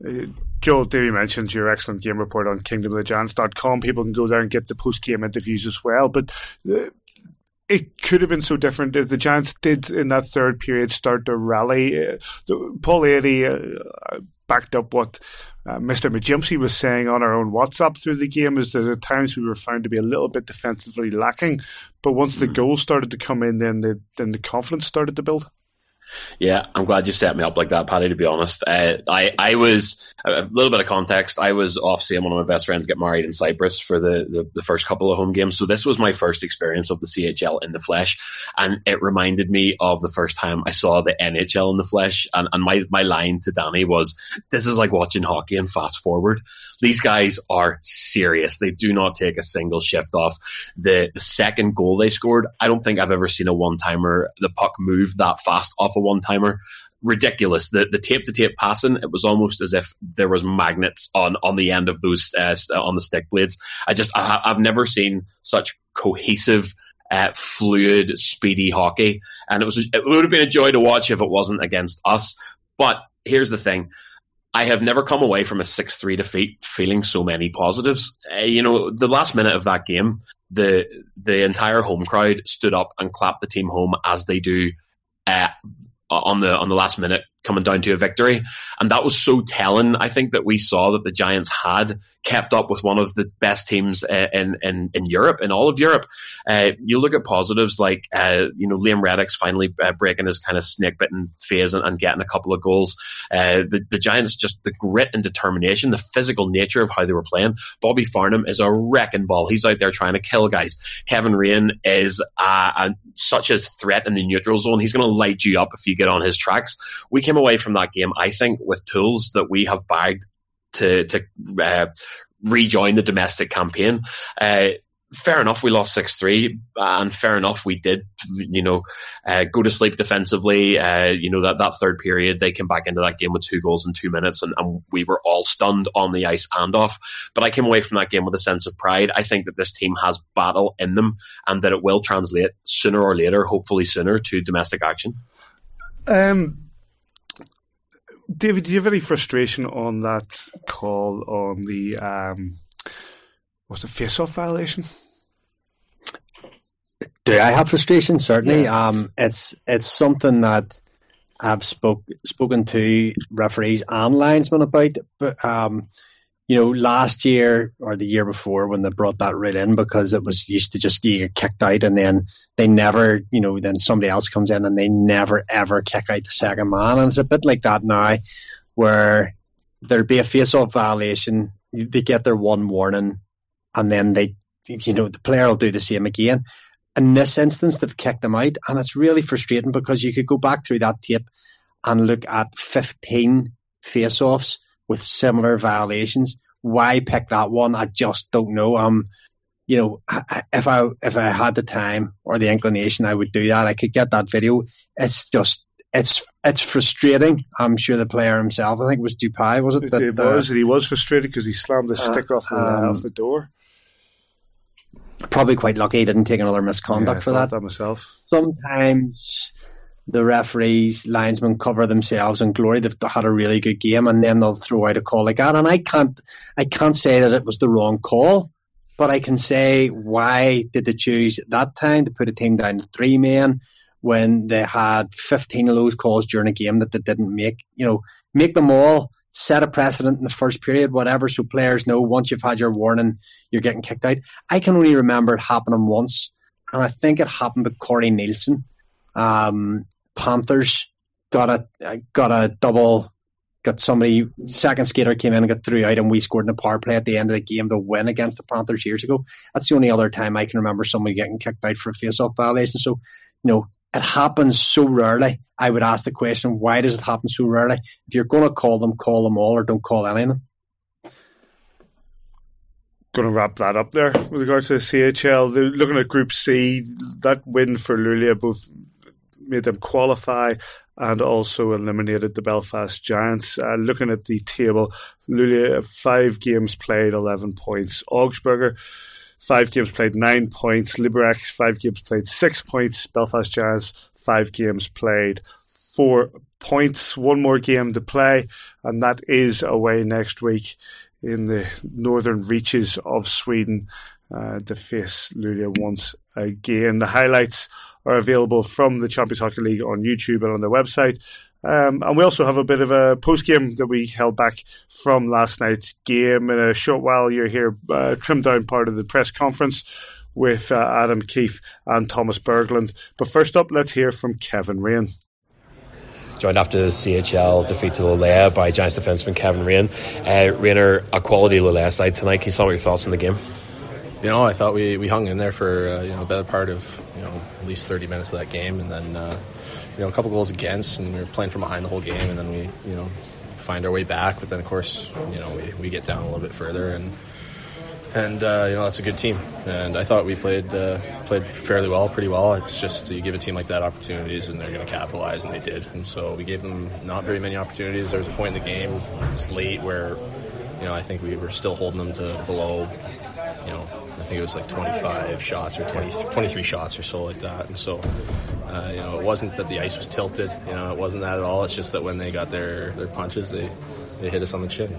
A: Uh, Joel Davey mentioned your excellent game report on kingdomofthegiants.com. People can go there and get the post game interviews as well. But uh, it could have been so different if the Giants did in that third period start to rally. Uh, Paul Adey uh, backed up what uh, Mr. McGimsey was saying on our own WhatsApp through the game is that at times we were found to be a little bit defensively lacking. But once the hmm. goals started to come in, then the, then the confidence started to build.
C: Yeah, I'm glad you've set me up like that, Paddy. To be honest, uh, I I was a little bit of context. I was off seeing one of my best friends get married in Cyprus for the, the, the first couple of home games, so this was my first experience of the CHL in the flesh, and it reminded me of the first time I saw the NHL in the flesh. And, and my my line to Danny was, "This is like watching hockey and fast forward. These guys are serious. They do not take a single shift off. The the second goal they scored, I don't think I've ever seen a one timer the puck move that fast off a one timer. Ridiculous. The tape to tape passing, it was almost as if there was magnets on on the end of those uh, on the stick blades. I just I, have never seen such cohesive uh, fluid, speedy hockey, and it was it would have been a joy to watch if it wasn't against us. But here's the thing. I have never come away from a 6 3 defeat feeling so many positives. Uh, you know, the last minute of that game, the the entire home crowd stood up and clapped the team home as they do uh, on the on the last minute coming down to a victory. And that was so telling. I think that we saw that the Giants had kept up with one of the best teams uh, in, in, in Europe, in all of Europe. Uh, you look at positives like, uh, you know, Liam Reddox finally uh, breaking his kind of snake bitten phase and, and, getting a couple of goals. Uh, the, the Giants, just the grit and determination, the physical nature of how they were playing. Bobby Farnham is a wrecking ball. He's out there trying to kill guys. Kevin Raine is a, such a threat in the neutral zone. He's going to light you up if you get on his tracks. We came away from that game, I think, with tools that we have bagged to to uh, rejoin the domestic campaign. Uh, fair enough, we lost six three, and fair enough, we did, you know, uh, go to sleep defensively. Uh, you know that that third period, they came back into that game with two goals in two minutes, and, and, we were all stunned on the ice and off. But I came away from that game with a sense of pride. I think that this team has battle in them, and that it will translate sooner or later, hopefully sooner, to domestic action.
A: Um, David, do you have any frustration on that call on the um, what's the face-off violation?
B: Do I have frustration? Certainly. Yeah. Um, it's it's something that I've spoke spoken to referees and linesmen about, but um, you know, last year or the year before when they brought that rule in because it was used to just you get kicked out and then they never, you know, then somebody else comes in and they never ever kick out the second man. And it's a bit like that now where there'd be a face off violation, they get their one warning and then they, you know, the player will do the same again. In this instance, they've kicked them out and it's really frustrating because you could go back through that tape and look at 15 face offs with similar violations. Why pick that one? I just don't know. Um, you know, if I if I had the time or the inclination, I would do that. I could get that video. It's just it's it's frustrating. I'm sure the player himself, I think it was Dupuy, was it?
A: That, it was. Uh, he was frustrated because he slammed the uh, stick off the, um, off the door.
B: Probably quite lucky he didn't take another misconduct yeah, for that.
A: that myself.
B: Sometimes the referees, linesmen cover themselves in glory. They've had a really good game, and then they'll throw out a call like that. And I can't, I can't say that it was the wrong call, but I can say why did they choose at that time to put a team down to three men when they had fifteen of those calls during a game that they didn't make? You know, make them all set a precedent in the first period, whatever, so players know once you've had your warning, you're getting kicked out. I can only remember it happening once, and I think it happened to Corey Nielsen. Um, Panthers got a got a double, got somebody second skater came in and got through out, and we scored in a power play at the end of the game to win against the Panthers years ago. That's the only other time I can remember somebody getting kicked out for a face-off violation. So, you know, it happens so rarely. I would ask the question, why does it happen so rarely? If you're going to call them, call them all, or don't call any of them.
A: Going to wrap that up there with regards to the CHL. Looking at Group C, that win for Luleå both made them qualify and also eliminated the Belfast Giants. Uh, looking at the table, Luleå, five games played, 11 points. Augsburger, five games played, nine points. Liberec, five games played, six points. Belfast Giants, five games played, four points. One more game to play, and that is away next week in the northern reaches of Sweden uh, to face Luleå once again. The highlights are available from the Champions Hockey League on YouTube and on their website. Um, and we also have a bit of a post game that we held back from last night's game. In a short while, you're here, uh, trimmed down part of the press conference with uh, Adam Keefe and Thomas Berglund. But first up, let's hear from Kevin Raine.
E: Joined after the CHL defeat to Luleå by Giants defenseman Kevin Raine. Uh, Rainer, a quality Luleå side tonight. Can you tell me your thoughts on the game?
F: you know, I thought we, we hung in there for uh, you know a better part of you know at least 30 minutes of that game, and then uh, you know a couple goals against, and we were playing from behind the whole game, and then we you know find our way back, but then of course you know we, we get down a little bit further, and and uh, you know that's a good team, and I thought we played uh, played fairly well, pretty well. It's just you give a team like that opportunities, and they're going to capitalize, and they did, and so we gave them not very many opportunities. There was a point in the game, it was late, where you know I think we were still holding them to below, you know I think it was like 25 shots or 20, 23 shots or so like that. And so, uh, you know, it wasn't that the ice was tilted. You know, it wasn't that at all. It's just that when they got their, their punches, they, they hit us on the chin.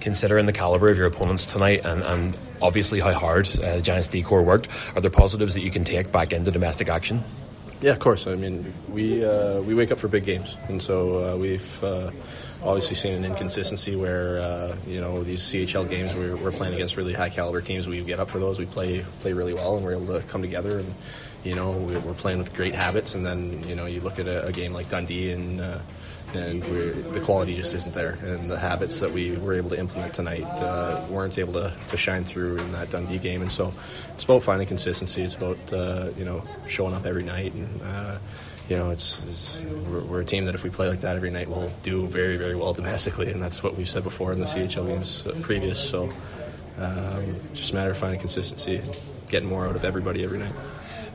E: Considering the caliber of your opponents tonight and, and obviously how hard uh, the Giants decor worked, are there positives that you can take back into domestic action?
F: Yeah, of course. I mean, we uh, we wake up for big games, and so uh, we've uh, obviously seen an inconsistency where uh, you know these CHL games we're, we're, playing against really high caliber teams. We get up for those. We play play really well, and we're able to come together. And you know we're playing with great habits. And then you know you look at a, a game like Dundee and uh, and the quality just isn't there. And the habits that we were able to implement tonight uh, weren't able to, to shine through in that Dundee game. And so it's about finding consistency. It's about uh, you know showing up every night and. Uh, you know, it's, it's we're, we're, a team that if we play like that every night, we'll do very, very well domestically, and that's what we've said before in the CHL games uh, previous. So, um, just a matter of finding consistency, and getting more out of everybody every night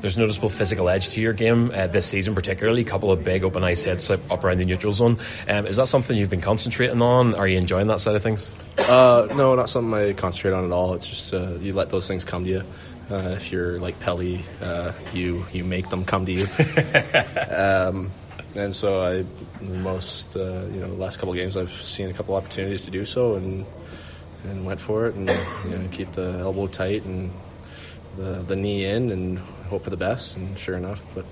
E: there's noticeable physical edge to your game uh, this season, particularly. A couple of big open ice hits up around the neutral zone. Um, is that something you've been concentrating on? Are you enjoying that side of things?
F: Uh, no, not something I concentrate on at all. It's just uh, you let those things come to you. Uh, if you're like Pelly, uh, you you make them come to you. um, and so I most uh, you know the last couple of games I've seen a couple opportunities to do so and and went for it and you know, keep the elbow tight and the the knee in and hope for the best, and sure enough. But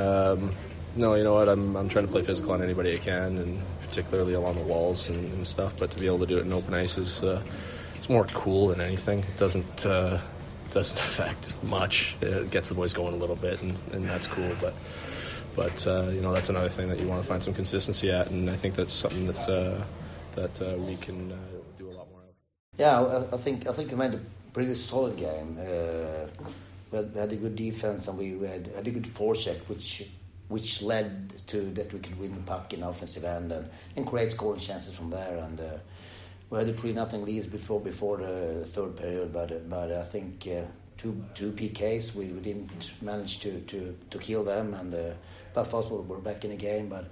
F: um, no, you know what? I'm I'm trying to play physical on anybody I can, and particularly along the walls and, and stuff. But to be able to do it in open ice is uh, it's more cool than anything. It doesn't uh, doesn't affect much. It gets the boys going a little bit, and, and that's cool. But but uh, you know that's another thing that you want to find some consistency at, and I think that's something that uh, that uh, we can uh, do a lot more of.
G: Yeah, I think I think we made a pretty solid game. Uh, we had, we had, a good defense and we had, had a good forecheck, which which led to that we could win the puck in offensive end and, and create scoring chances from there. And uh, we had a three nothing lead before before the third period, but but I think uh, two two PKs we, we didn't manage to, to, to kill them, and uh, Belfast were, were back in the game, but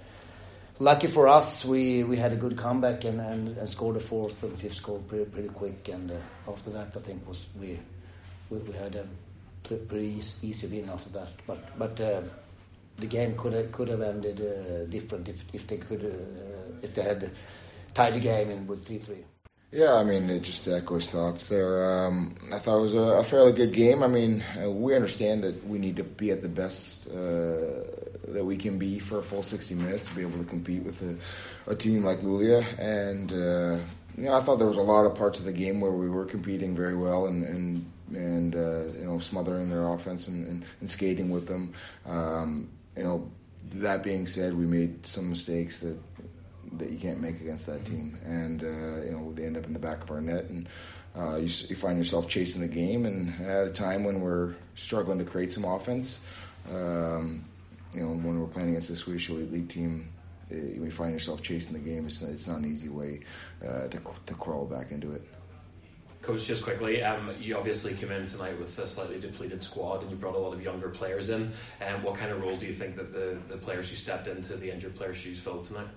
G: lucky for us, we, we had a good comeback and, and, and scored the fourth and fifth goal pretty, pretty quick. And uh, after that, I think was we we, we had a pretty easy win after that. But but uh, the game could have, could have ended uh, different if if they could uh, if they had tied the game in with three three.
H: Yeah, I mean, it just echoes thoughts there. Um, I thought it was a, a, fairly good game. I mean, uh, we understand that we need to be at the best uh, that we can be for a full 60 minutes to be able to compete with a, a team like Luleå. And, uh, you know, I thought there was a lot of parts of the game where we were competing very well and, and, and uh, you know, smothering their offense and, and, and skating with them. Um, you know, that being said, we made some mistakes that that you can't make against that team, and uh, you know they end up in the back of our net, and uh, you, you, find yourself chasing the game, and at a time when we're struggling to create some offense, um, you know when we're playing against a Swedish elite league team, it, eh, you find yourself chasing the game, it's, it's not an easy way uh, to to crawl back into it.
E: Coach, just quickly, um, you obviously came in tonight with a slightly depleted squad and you brought a lot of younger players in. Um, what kind of role do you think that the, the players who stepped into the injured players' shoes filled tonight?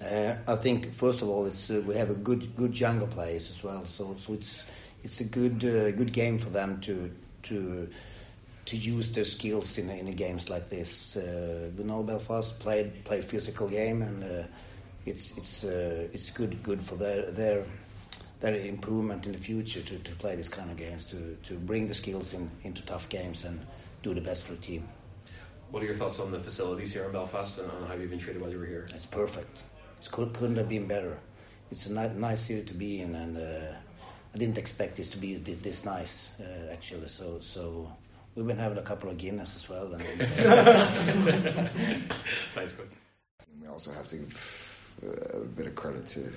G: Uh, I think first of all, it's uh, we have a good good younger players as well, so so it's it's a good uh, good game for them to to to use their skills in in games like this. Uh, we know Belfast play play physical game, and uh, it's it's uh, it's good good for their their their improvement in the future to, to play this kind of games to to bring the skills in into tough games and do the best for the team.
E: What are your thoughts on the facilities here in Belfast and on how you've been treated while you were here?
G: It's perfect. It could, couldn't have been better. It's a ni- nice city to be in, and uh, I didn't expect this to be this nice, uh, actually. So, so we've been having a couple of Guinness as well. And
E: Thanks, coach.
H: We also have to give uh, a bit of credit to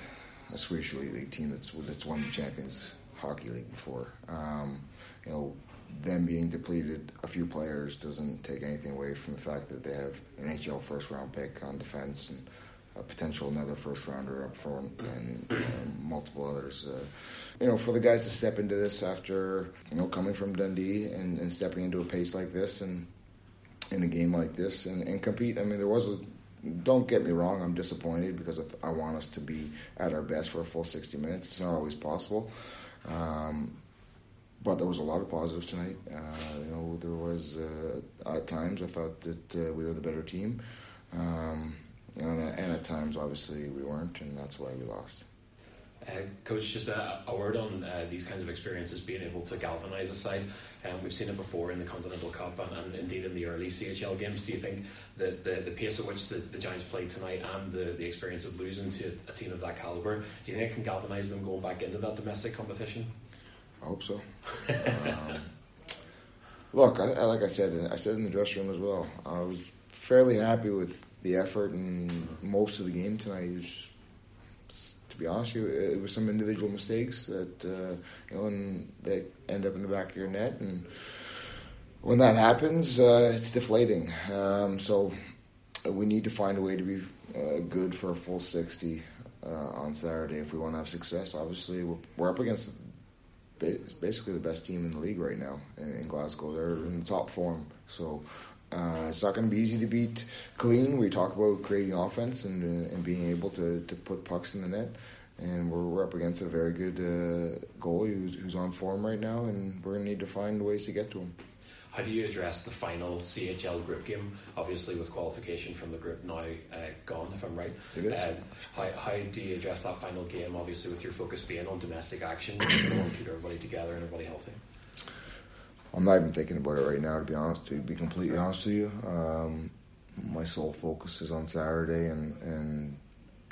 H: a Swedish Elite League team that's that's won the Champions Hockey League before. Um, you know, them being depleted a few players doesn't take anything away from the fact that they have an NHL first round pick on defense and a potential another first rounder up front and um, multiple others. Uh, you know, for the guys to step into this after you know coming from Dundee and, and stepping into a pace like this and in a game like this and, and compete. I mean, there was a. Don't get me wrong. I'm disappointed because I want us to be at our best for a full 60 minutes. It's not always possible. Um, but there was a lot of positives tonight. Uh, you know, there was uh, at times I thought that uh, we were the better team, um, and, and, at times obviously we weren't, and that's why we lost.
E: Uh, Coach, just a, a word on uh, these kinds of experiences being able to galvanise a side. Um, we've seen it before in the Continental Cup and, and, indeed in the early CHL games. Do you think that the, the pace at which the, the Giants played tonight and the, the experience of losing to a, team of that calibre, do you think it can galvanise them going back into that domestic competition?
H: I hope so. um, look, I, I, like I said, I said in the dressing room as well. I was fairly happy with the effort and most of the game tonight. Was, to be honest with you, it was some individual mistakes that uh, you know, and they end up in the back of your net, and when that happens, uh, it's deflating. Um, so we need to find a way to be uh, good for a full sixty uh, on Saturday if we want to have success. Obviously, we're, we're up against basically the best team in the league right now in, Glasgow. They're in the top form, so uh, it's not going to be easy to beat Clan. We talk about creating offense and uh, and being able to, to put pucks in the net, and we're, we're up against a very good uh, goalie who's, who's on form right now, and we're going to need to find ways to get to him.
E: How do you address the final CHL group game? Obviously, with qualification from the group now uh, gone, if I'm right.
H: It is.
E: Um, how, how do you address that final game? Obviously, with your focus being on domestic action, you want to keep everybody together and everybody healthy.
H: I'm not even thinking about it right now, to be honest. To be completely honest with you, um, my sole focus is on Saturday, and and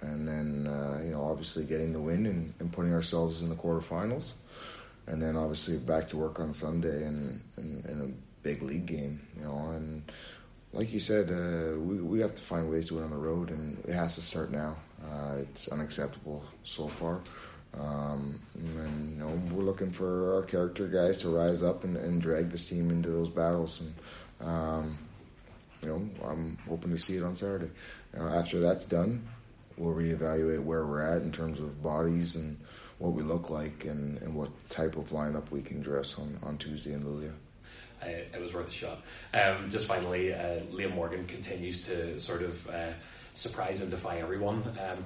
H: and then uh, you know obviously getting the win and, and putting ourselves in the quarterfinals, and then obviously back to work on Sunday and and, and big league game, you know. And like you said, uh, we we have to find ways to win on the road, and it has to start now. Uh, it's unacceptable so far. Um, and you know we're looking for our character guys to rise up and, and drag this team into those battles. And um, you know I'm hoping to see it on Saturday. Uh, after that's done, we'll reevaluate where we're at in terms of bodies and what we look like and, and what type of lineup we can dress on, on Tuesday in Luleå
E: it was worth a shot. Um, just finally, uh, Liam Morgan continues to sort of uh, surprise and defy everyone. Um,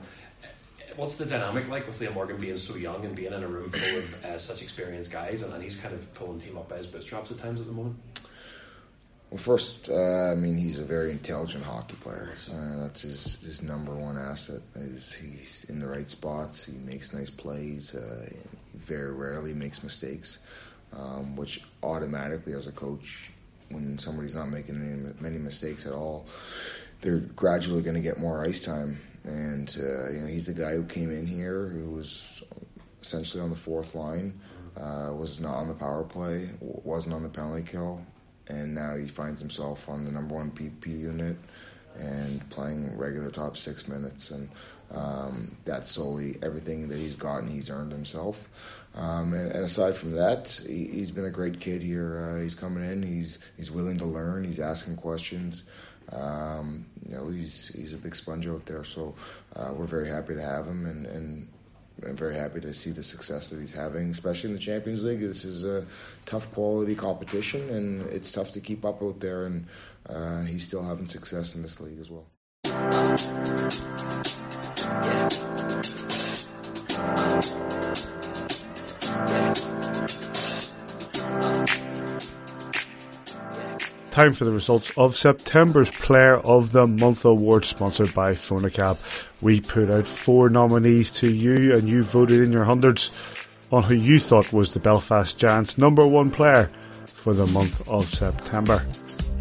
E: what's the dynamic like with Liam Morgan being so young and being in a room full of uh, such experienced guys, and, and, he's kind of pulling team up by his bootstraps at times at the moment?
H: Well, first, uh, I mean, he's a very intelligent hockey player. Uh, that's his, his number one asset. Is he's in the right spots. He makes nice plays. Uh, he very rarely makes mistakes um, which automatically, as a coach, when somebody's not making any, many mistakes at all, they're gradually going to get more ice time. And uh, you know, he's the guy who came in here who was essentially on the fourth line, uh, was not on the power play, wasn't on the penalty kill, and now he finds himself on the number one PP unit and playing regular top six minutes. And um, that's solely everything that he's gotten, he's earned himself. Um, and, and, aside from that, he, has been a great kid here. Uh, he's coming in. He's he's willing to learn. He's asking questions. Um, you know, he's he's a big sponge out there. So uh, we're very happy to have him, and, and I'm very happy to see the success that he's having, especially in the Champions League. This is a tough quality competition, and it's tough to keep up out there. And uh, he's still having success in this league as well.
A: Time for the results of September's Player of the Month award sponsored by Fonacab. We put out four nominees to you and you voted in your hundreds on who you thought was the Belfast Giants number one player for the month of September.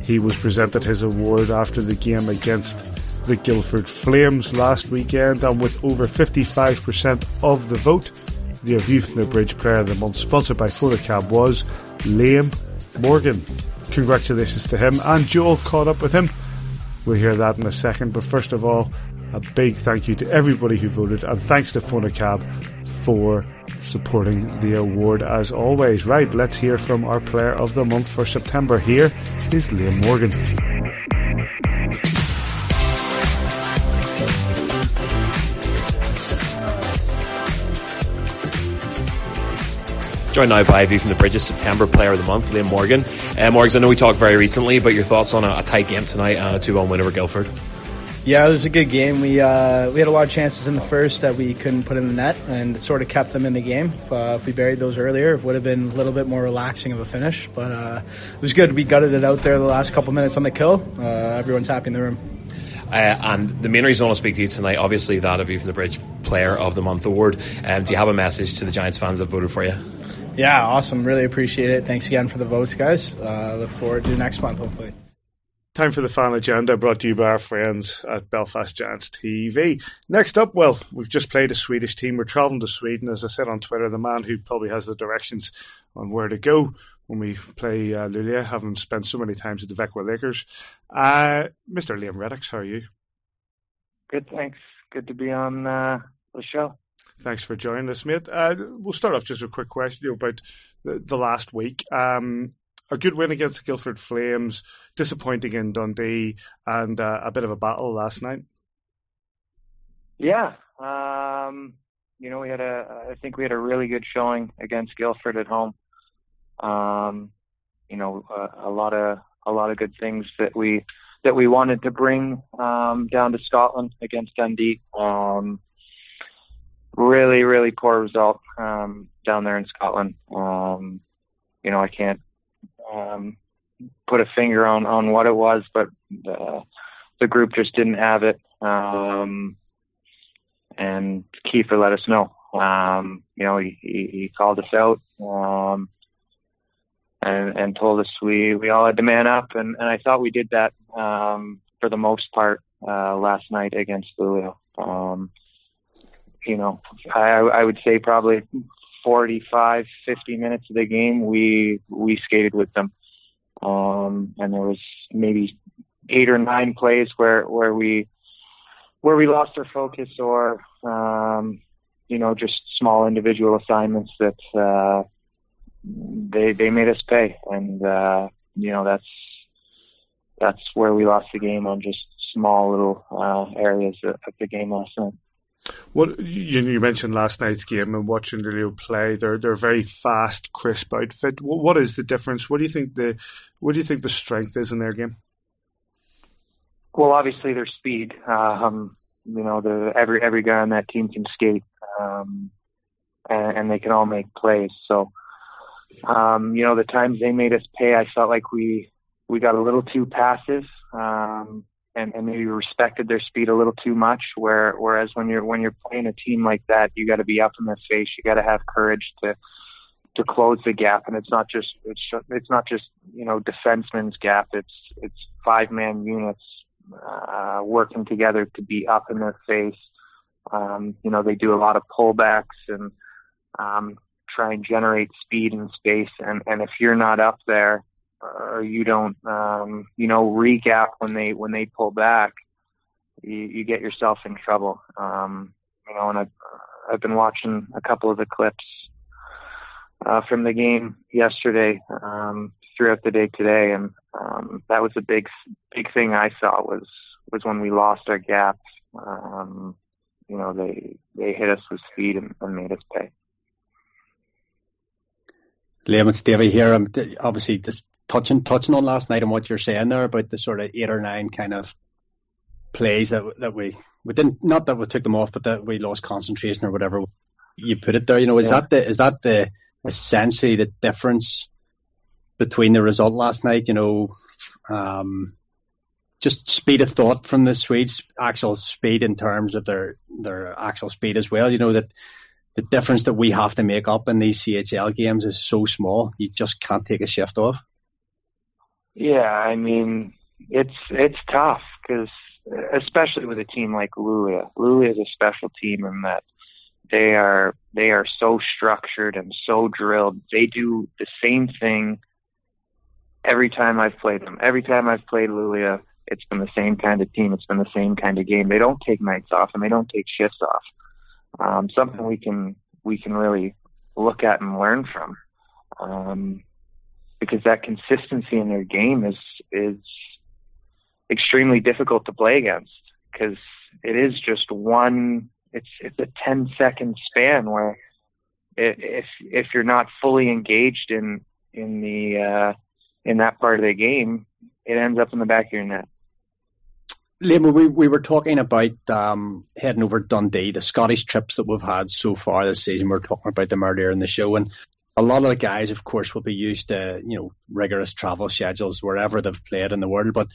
A: He was presented his award after the game against the Guildford Flames last weekend and with over 55% of the vote, the the Bridge Player of the Month sponsored by Fonacab was Liam Morgan. Congratulations to him. And Joel caught up with him. We'll hear that in a second. But first of all, a big thank you to everybody who voted. And thanks to Fonacab for supporting the award as always. Right, let's hear from our player of the month for September. Here is Liam Morgan.
C: Joined now by View from the Bridges September Player of the Month, Liam Morgan. Uh, Morgan, I know we talked very recently, but your thoughts on a, a tight game tonight and a 2 1 win over Guildford?
I: Yeah, it was a good game. We uh, we had a lot of chances in the first that we couldn't put in the net, and sort of kept them in the game. If, uh, if we buried those earlier, it would have been a little bit more relaxing of a finish. But uh, it was good. We gutted it out there the last couple minutes on the kill. Uh, everyone's happy in the room.
E: Uh, and the main reason I want to speak to you tonight, obviously, that of you from the Bridge Player of the Month award. Um, do you have a message to the Giants fans that voted for you?
I: Yeah, awesome. Really appreciate it. Thanks again for the votes, guys. Uh, look forward to next month, hopefully.
A: Time for the fan agenda brought to you by our friends at Belfast Giants TV. Next up, well, we've just played a Swedish team. We're travelling to Sweden. As I said on Twitter, the man who probably has the directions on where to go when we play uh, Luleå, having spent so many times at the Växjö Lakers. Uh, Mr. Liam Reddox, how are you?
J: Good, thanks. Good to be on uh, the show.
A: Thanks for joining us, mate. Uh, we'll start off just a quick question about the, the last week. Um, a good win against the Guildford Flames, disappointing in Dundee, and uh, a bit of a battle last night.
J: Yeah, um, you know, we had a. I think we had a really good showing against Guildford at home. Um, you know, a, a lot of a lot of good things that we that we wanted to bring um, down to Scotland against Dundee. Um, really, really poor result um, down there in Scotland. Um, you know, I can't um, put a finger on on what it was, but the, the group just didn't have it. Um, and Kiefer let us know. Um, you know, he, he, he called us out um, and and told us we we all had to man up, and, and I thought we did that um, for the most part uh, last night against Luleå. Um, you know, I, I would say probably 45, 50 minutes of the game, we we skated with them, um, and there was maybe eight or nine plays where where we where we lost our focus or um, you know just small individual assignments that uh, they they made us pay, and uh, you know that's that's where we lost the game on just small little uh, areas of the game last night.
A: What you, you mentioned last night's game and watching the Leo play, they're they're very fast, crisp outfit. What, what is the difference? What do you think the what do you think the strength is in their game?
J: Well, obviously their speed. Um, you know, the every every guy on that team can skate, um, and, and they can all make plays. So, um, you know, the times they made us pay, I felt like we we got a little too passive. Um, and, and maybe respected their speed a little too much. Where whereas when you're when you're playing a team like that, you got to be up in their face. You got to have courage to to close the gap, and it's not just it's it's not just you know defenseman's gap. It's it's five man units uh, working together to be up in their face. Um, you know they do a lot of pullbacks and um, try and generate speed and space. And and if you're not up there, or you don't, um, you know, regap when they when they pull back, you, you get yourself in trouble. Um, you know, and I've I've been watching a couple of the clips uh, from the game yesterday um, throughout the day today, and um, that was a big big thing I saw was was when we lost our gap. Um, you know, they they hit us with speed and, and made us pay.
B: Liam, it's Davey here. I'm obviously just touching touching on last night and what you're saying there about the sort of eight or nine kind of plays that that we we didn't not that we took them off, but that we lost concentration or whatever you put it there. You know, is yeah. that the is that the essentially the difference between the result last night? You know, um, just speed of thought from the Swedes, actual speed in terms of their their actual speed as well. You know that the difference that we have to make up in these CHL games is so small. You just can't take a shift off.
J: Yeah, I mean, it's it's tough because especially with a team like Luleå. Luleå is a special team in that they are they are so structured and so drilled. They do the same thing every time I've played them. Every time I've played Luleå, it's been the same kind of team. It's been the same kind of game. They don't take nights off and they don't take shifts off. Um, something we can we can really look at and learn from. Um, because that consistency in their game is is extremely difficult to play against because it is just one it's it's a 10 second span where if if you're not fully engaged in in the uh in that part of the game it ends up in the back of your net
B: Liam, we, we were talking about um, heading over Dundee, the Scottish trips that we've had so far this season. We are talking about them earlier in the show, and a lot of the guys, of course, will be used to you know rigorous travel schedules wherever they've played in the world. But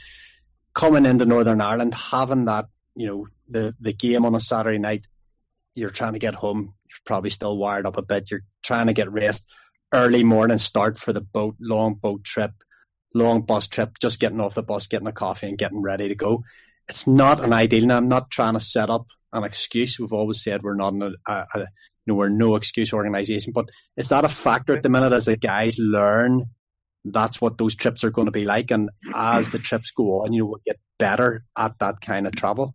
B: coming into Northern Ireland, having that you know the the game on a Saturday night, you're trying to get home. You're probably still wired up a bit. You're trying to get rest. Early morning start for the boat, long boat trip, long bus trip. Just getting off the bus, getting a coffee, and getting ready to go it's not an ideal. And I'm not trying to set up an excuse. We've always said we're not a, a, a you know, we're no excuse organisation, but is that a factor at the minute as the guys learn that's what those trips are going to be like, and as the trips go on, you know, will get better at that kind of travel.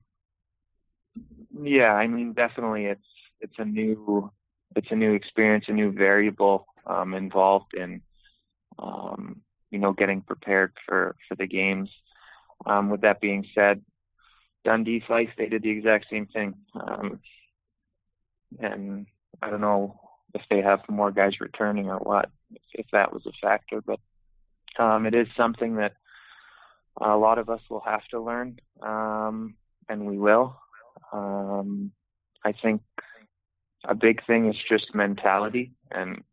J: Yeah, I mean, definitely, it's it's a new it's a new experience, a new variable um, involved in um, you know getting prepared for for the games. Um, with that being said, Dundee Fife, they did the exact same thing. Um, and I don't know if they have more guys returning or what, if, if that was a factor, but um, it is something that a lot of us will have to learn, um, and we will. Um, I think a big thing is just mentality and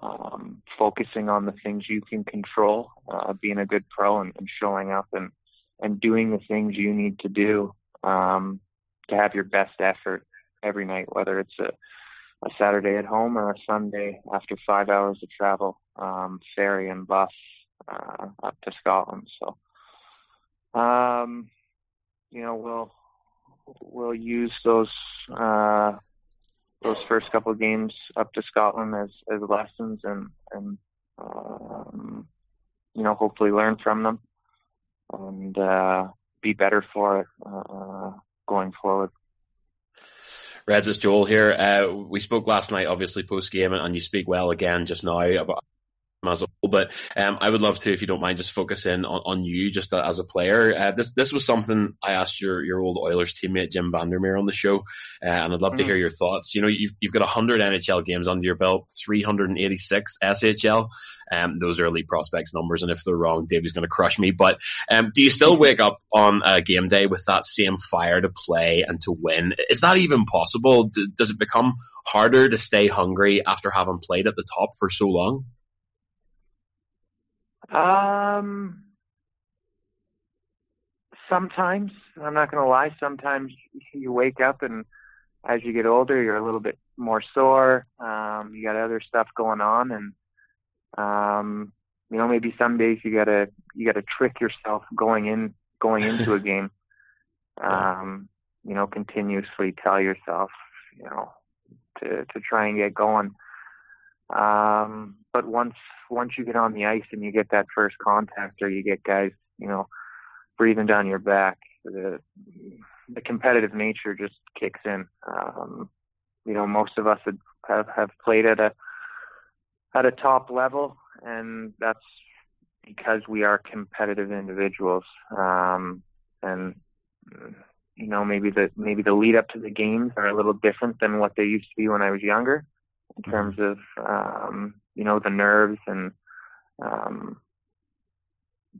J: um, focusing on the things you can control, uh, being a good pro and, and showing up and and doing the things you need to do um, to have your best effort every night, whether it's a, a Saturday at home or a Sunday after five hours of travel, um, ferry and bus uh, up to Scotland. So, um, you know, we'll we'll use those uh, those first couple of games up to Scotland as as lessons and and um, you know hopefully learn from them and uh, be better for it uh, going forward.
C: Reds, it's Joel here. Uh, we spoke last night, obviously post game, and you speak well again just now about as a whole. But um, I would love to, if you don't mind, just focus in on, on you just as a player. Uh, this this was something I asked your your old Oilers teammate Jim Vandermeer on the show, uh, and I'd love mm. to hear your thoughts. You know, you've you've got hundred NHL games under your belt, three hundred and eighty six SHL. Um, those are elite prospects numbers, and if they're wrong, Davey's going to crush me. But um, do you still wake up on a game day with that same fire to play and to win? Is that even possible? D- does it become harder to stay hungry after having played at the top for so long?
J: Um, sometimes I'm not going to lie. Sometimes you wake up and as you get older, you're a little bit more sore. Um, you got other stuff going on, and um, you know maybe some days you gotta you gotta trick yourself going in going into a game. Um, you know, continuously tell yourself, you know, to to try and get going. Um, but once once you get on the ice and you get that first contact, or you get guys, you know, breathing down your back, the the competitive nature just kicks in. Um, you know, most of us have have played at a at a top level, and that's because we are competitive individuals. Um, and you know, maybe the maybe the lead up to the games are a little different than what they used to be when I was younger in mm-hmm. terms of um, you know the nerves and um,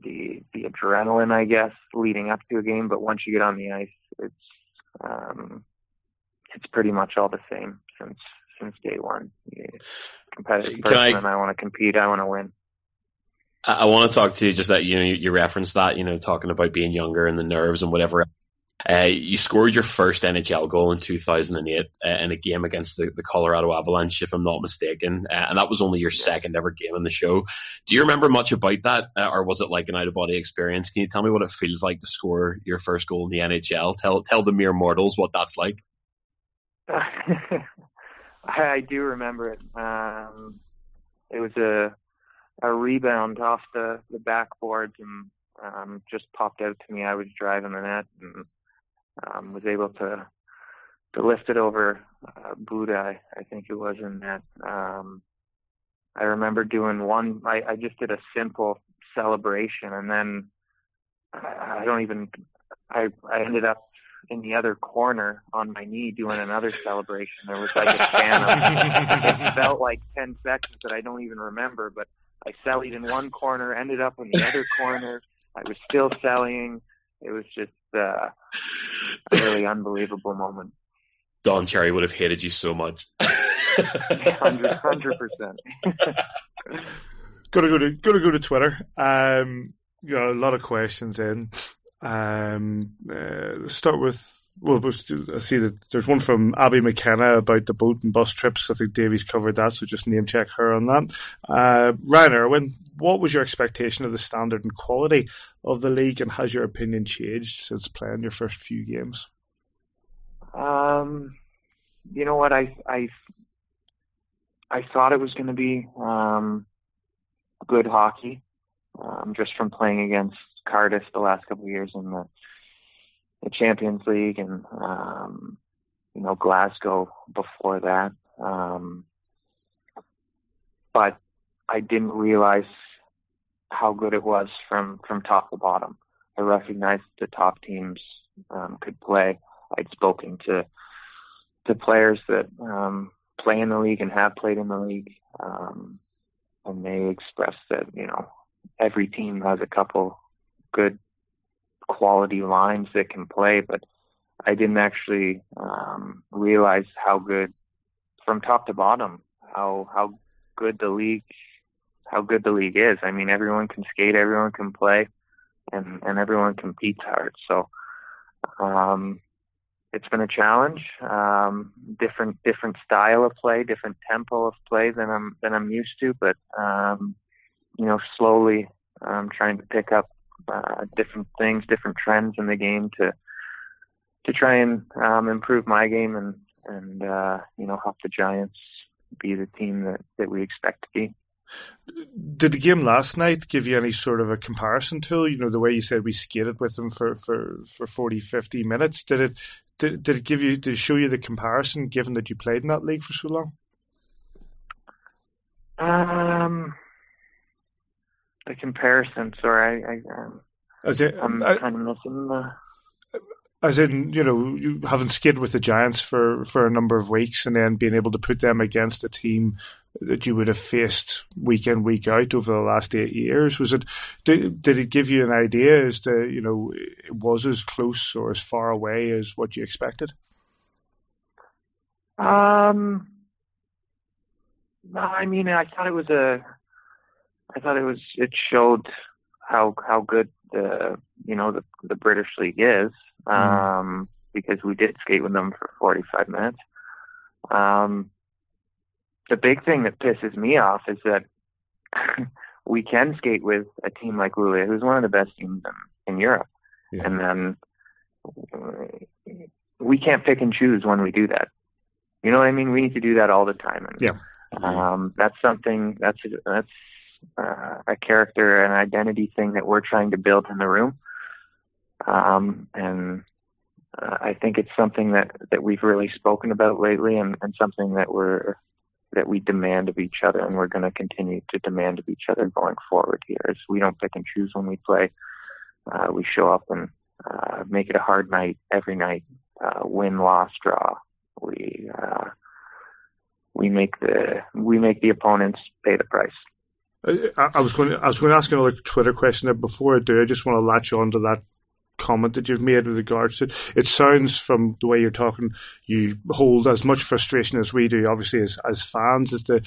J: the the adrenaline, I guess, leading up to a game. But once you get on the ice, it's um, it's pretty much all the same since since day one. competitive person, I, and I want to compete. I want to win.
C: I, I want to talk to you just that you know you referenced that you know talking about being younger and the nerves and whatever uh, you scored your first NHL goal in 2008 uh, in a game against the, the, Colorado Avalanche, if I'm not mistaken, uh, and that was only your second ever game in the show. Do you remember much about that, uh, or was it like an out of body experience? Can you tell me what it feels like to score your first goal in the NHL? Tell tell the mere mortals what that's like.
J: I do remember it. Um, it was a a rebound off the the backboards and um, just popped out to me. I was driving the net and um, was able to to lift it over uh, Budaj, I think it was in that. Um, I remember doing one. I, I just did a simple celebration, and then I, I don't even. I I ended up in the other corner on my knee doing another celebration. There was like a span of it felt like ten seconds that I don't even remember, but I sellied in one corner, ended up in the other corner. I was still selling, it was just uh, a really unbelievable moment.
C: Don Cherry would have hated you so much.
J: Hundred percent.
A: Gotta go to gotta go to Twitter. Um, you know, a lot of questions in. Um, uh, start with well, I see that there's one from Abby McKenna about the boat and bus trips. I think Davey's covered that, so just name check her on that. Uh, Ryan Irwin, what was your expectation of the standard and quality of the league, and has your opinion changed since playing your first few games?
J: Um, you know what, I I I thought it was going to be um, good hockey, um, just from playing against Cardiff the last couple of years in the the Champions League and um, you know Glasgow before that. Um, but I didn't realize how good it was from from top to bottom. I recognized the top teams um, could play. I'd spoken to to players that um, play in the league and have played in the league, um, and they expressed that you know every team has a couple good quality lines that can play, but I didn't actually um, realize how good from top to bottom how how good the league how good the league is. I mean, everyone can skate, everyone can play, and and everyone competes hard. So um, it's been a challenge. Um, different different style of play, different tempo of play than I'm than I'm used to, but um, you know, slowly I'm trying to pick up uh, different things, different trends in the game to to try and um, improve my game and and uh, you know help the Giants be the team that, that we expect to be.
A: Did the game last night give you any sort of a comparison tool? You know, the way you said we skated with them for, for, for 40, 50 minutes. Did it did, did it give you did it show you the comparison given that you played in that league for so long?
J: Um the comparison. Sorry, I, I um, as it, I'm I, kind of missing the.
A: As in, you know, you having skid with the Giants for, for a number of weeks and then being able to put them against a team that you would have faced week in, week out over the last eight years. Was it, did, did it give you an idea as to, you know, it was as close or as far away as what you expected?
J: Um, no, I mean, I thought it was a, I thought it was it showed how how good the you know the the British league is mm-hmm. um, mm. because we did skate with them for 45 minutes. Um, the big thing that pisses me off is that we can skate with a team like Luleå, who's one of the best teams in, in Europe, yeah. and then we can't pick and choose when we do that. You know what I mean? We need to do that all the time, and
A: yeah.
J: um, that's something that's that's uh, a character and identity thing that we're trying to build in the room. Um, and uh, I think it's something that, that we've really spoken about lately and, and something that we're that we demand of each other and we're going to continue to demand of each other going forward here we don't pick and choose when we play. Uh, we show up and uh, make it a hard night every night, uh, win, loss, draw. We uh, we make the we make the opponents pay the price.
A: I, I, was going. To, I was going to ask another Twitter question there before I do. I just want to latch on to that comment that you've made with regards to it. It sounds from the way you're talking, you hold as much frustration as we do, obviously, as, as fans, as the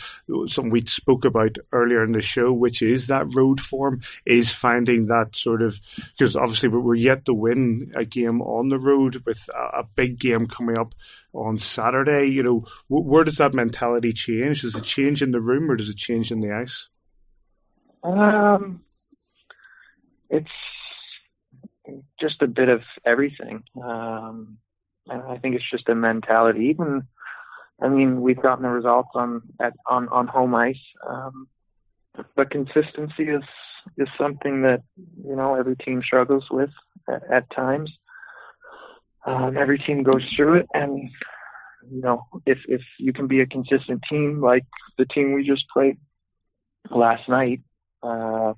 A: something we spoke about earlier in the show, which is that road form, is finding that sort of, because obviously we're yet to win a game on the road with a, a big game coming up on Saturday. You know, where does that mentality change? Does it change in the room or does it change in the ice?
J: Um, it's just a bit of everything. Um, I think it's just a mentality. Even, I mean, we've gotten the results on at on on home ice, um, but consistency is is something that you know every team struggles with at, at times. Um, every team goes through it, and you know if if you can be a consistent team like the team we just played last night, uh,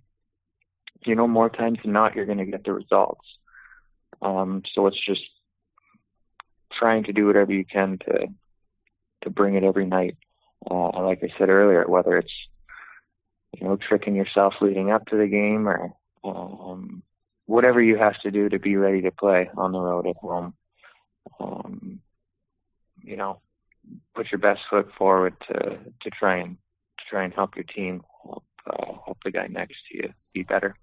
J: you know, more times than not, you're going to get the results. Um, so it's just trying to do whatever you can to to bring it every night. Uh, like I said earlier, whether it's you know tricking yourself leading up to the game or um, whatever you have to do to be ready to play on the road at home. Um, you know, put your best foot forward to to try and to try and help your team, help uh, help the guy next to you be better.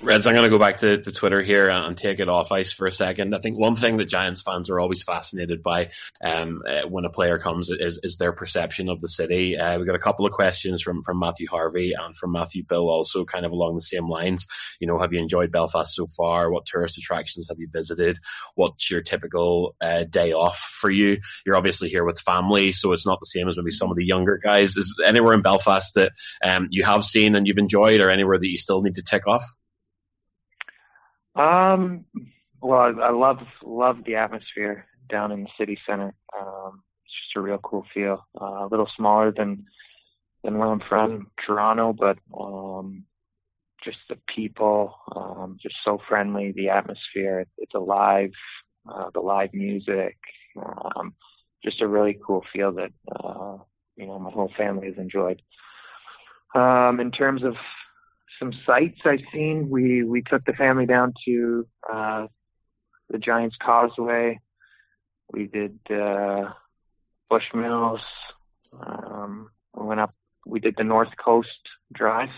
C: Reds, I'm going to go back to, to Twitter here and take it off ice for a second. I think one thing that Giants fans are always fascinated by um, uh, when a player comes is, is their perception of the city. Uh, we got a couple of questions from, from Matthew Harvey and from Matthew Bill, also kind of along the same lines. You know, have you enjoyed Belfast so far? What tourist attractions have you visited? What's your typical uh, day off for you? You're obviously here with family, so it's not the same as maybe some of the younger guys. Is anywhere in Belfast that um, you have seen and you've enjoyed, or anywhere that you still need to tick off?
J: Um, well, I, I love love the atmosphere down in the city center. Um, it's just a real cool feel. Uh, a little smaller than than where I'm from, Toronto, but um, just the people, um, just so friendly. The atmosphere, it's alive. Uh, the live music, um, just a really cool feel that uh, you know my whole family has enjoyed. Um, in terms of some sites I've seen. We we took the family down to uh, the Giants Causeway. We did uh, Bushmills. Um, we went up. We did the North Coast Drive.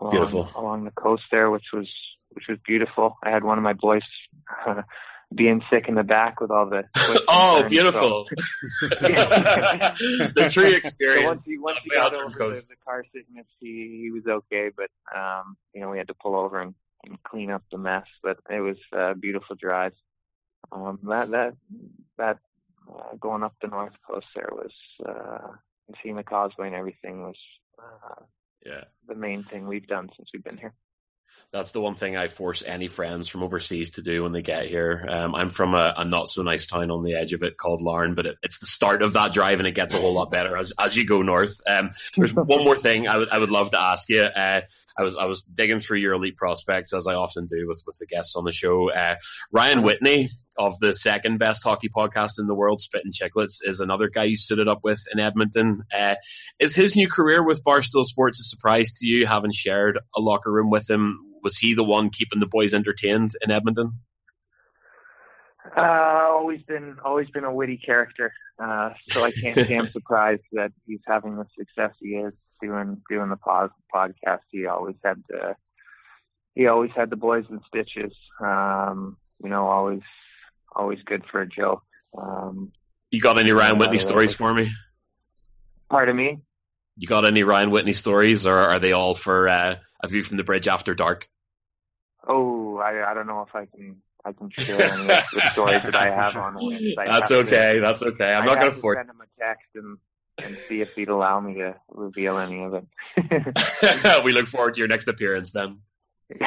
J: Along,
C: beautiful
J: along the coast there, which was which was beautiful. I had one of my boys uh, being sick in the back with all the.
C: oh, beautiful! So. the tree experience.
J: So once he once he got over the, the, car sickness, he he was okay, but um, you know we had to pull over and, and clean up the mess. But it was a beautiful drive. Um, that that that uh, going up the north coast there was uh, seeing the causeway and everything was uh,
C: yeah
J: the main thing we've done since we've been here
C: that's the one thing I force any friends from overseas to do when they get here. Um, I'm from a, a, not so nice town on the edge of it called Larne, but it, it's the start of that drive and it gets a whole lot better as, as you go north. Um, there's one more thing I would, I would love to ask you. Uh, I was, I was digging through your elite prospects as I often do with, with the guests on the show. Uh, Ryan Whitney of the second best hockey podcast in the world, Spittin' Chicklets, is another guy you stood it up with in Edmonton. Uh, is his new career with Barstool Sports a surprise to you, having shared a locker room with him? was he the one keeping the boys entertained in Edmonton?
J: Uh, always been always been a witty character, uh, so I can't say I'm surprised that he's having the success he is doing doing the pod, podcast. He always had the he always had the boys in stitches. Um, you know, always always good for a joke. Um,
C: you got any Ryan Whitney uh, stories for me?
J: Pardon me.
C: You got any Ryan Whitney stories, or are they all for uh, a view from the bridge after dark?
J: Oh, I, I don't know if I can I can share any of the stories that I have on the website.
C: That's okay. To, that's okay. I'm
J: I
C: not going
J: to
C: force.
J: send him a text and and see if he'd allow me to reveal any of it.
C: we look forward to your next appearance then.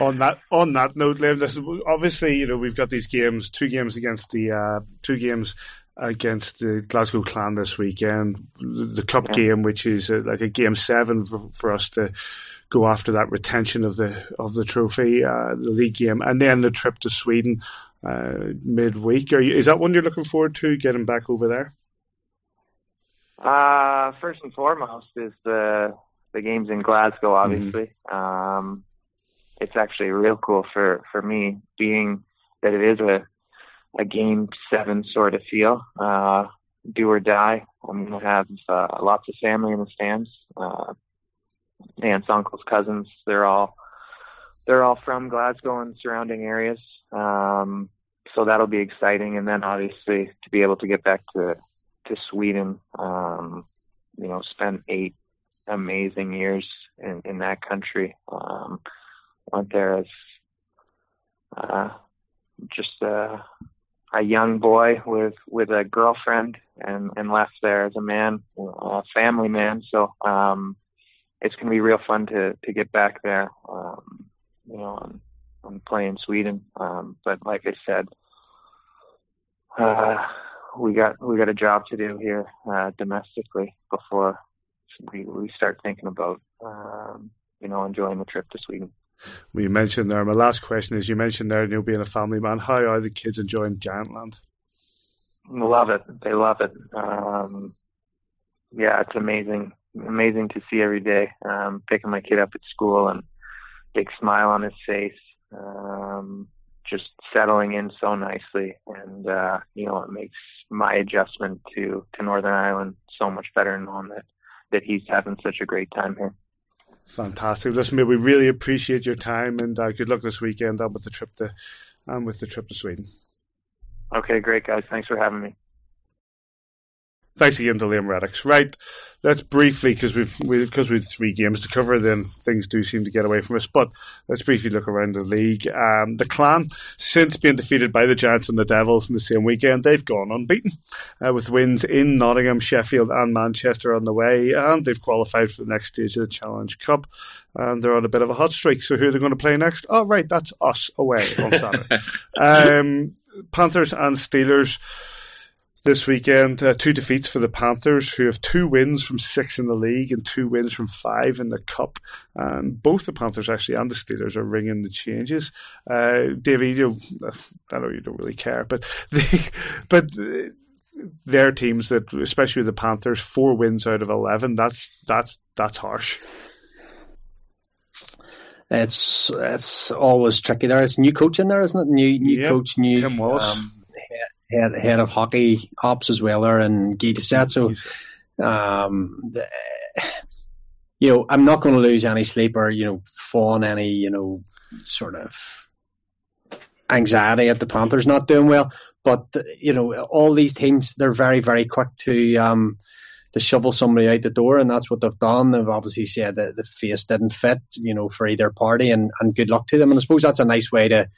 A: on that on that note, Liam, this is, obviously you know we've got these games, two games against the uh, two games against the Glasgow Clan this weekend, the, the cup yeah. game, which is uh, like a game seven for, for us to go after that retention of the of the trophy, uh, the league game, and then the trip to Sweden uh, midweek. Are you, is that one you're looking forward to getting back over there?
J: Uh, first and foremost is the the games in Glasgow. Mm-hmm. Obviously, mm-hmm. um, it's actually real cool for for me, being that it is a a game seven sort of feel. Uh, do or die. I'm gonna have uh, lots of family in the stands. Uh, aunts, uncles, cousins. They're all they're all from Glasgow and surrounding areas. Um, so that'll be exciting. And then obviously to be able to get back to to Sweden, um, you know, spent eight amazing years in, in that country. Um, went there as uh, just a, a young boy with with a girlfriend, and and left there as a man, a family man. So um, it's to be real fun to to get back there. Um, you know, and, and play in Sweden. Um, but like I said, uh, we got we got a job to do here uh, domestically before we we start thinking about um, you know enjoying the trip to Sweden.
A: We mentioned there. My last question is: you mentioned there, you being a family man. How are the kids enjoying Giantland?
J: Love it. They love it. Um, yeah, it's amazing amazing to see every day. Um, picking my kid up at school and big smile on his face, um, just settling in so nicely, and uh, you know it makes my adjustment to to Northern Ireland so much better, knowing that that he's having such a great time here.
A: Fantastic. Listen, mate, we really appreciate your time, and uh, good luck this weekend and with the trip to and with the trip to Sweden.
J: Okay, great guys. Thanks for having me.
A: Thanks again to Liam Reddox. Right, let's briefly because we've because we, have three games to cover, then things do seem to get away from us. But let's briefly look around the league. Um, the Clan, since being defeated by the Giants and the Devils in the same weekend, they've gone unbeaten uh, with wins in Nottingham, Sheffield, and Manchester on the way, and they've qualified for the next stage of the Challenge Cup. And they're on a bit of a hot streak. So who are they going to play next? Oh, right, that's us away on Saturday. um, Panthers and Steelers this weekend. Uh, two defeats for the Panthers, who have two wins from six in the league and two wins from five in the Cup. And both the Panthers actually and the Steelers are ringing the changes. Uh, David, you know, I know you don't really care, but they, but their teams that, especially the Panthers, four wins out of eleven. That's that's that's harsh.
B: It's it's always tricky there. It's new coach in there, isn't it? New new
A: yeah,
B: coach, new
A: Tim Wallace. Um,
B: head head of hockey ops as well there, and Guy Doucette. So, um, the, you know, I'm not going to lose any sleep or you know, fawn any you know, sort of anxiety at the Panthers not doing well. But you know, all these teams they're very very quick to um to shovel somebody out the door, and that's what they've done. They've obviously said that the face didn't fit, you know, for either party, and and good luck to them. And I suppose that's a nice way to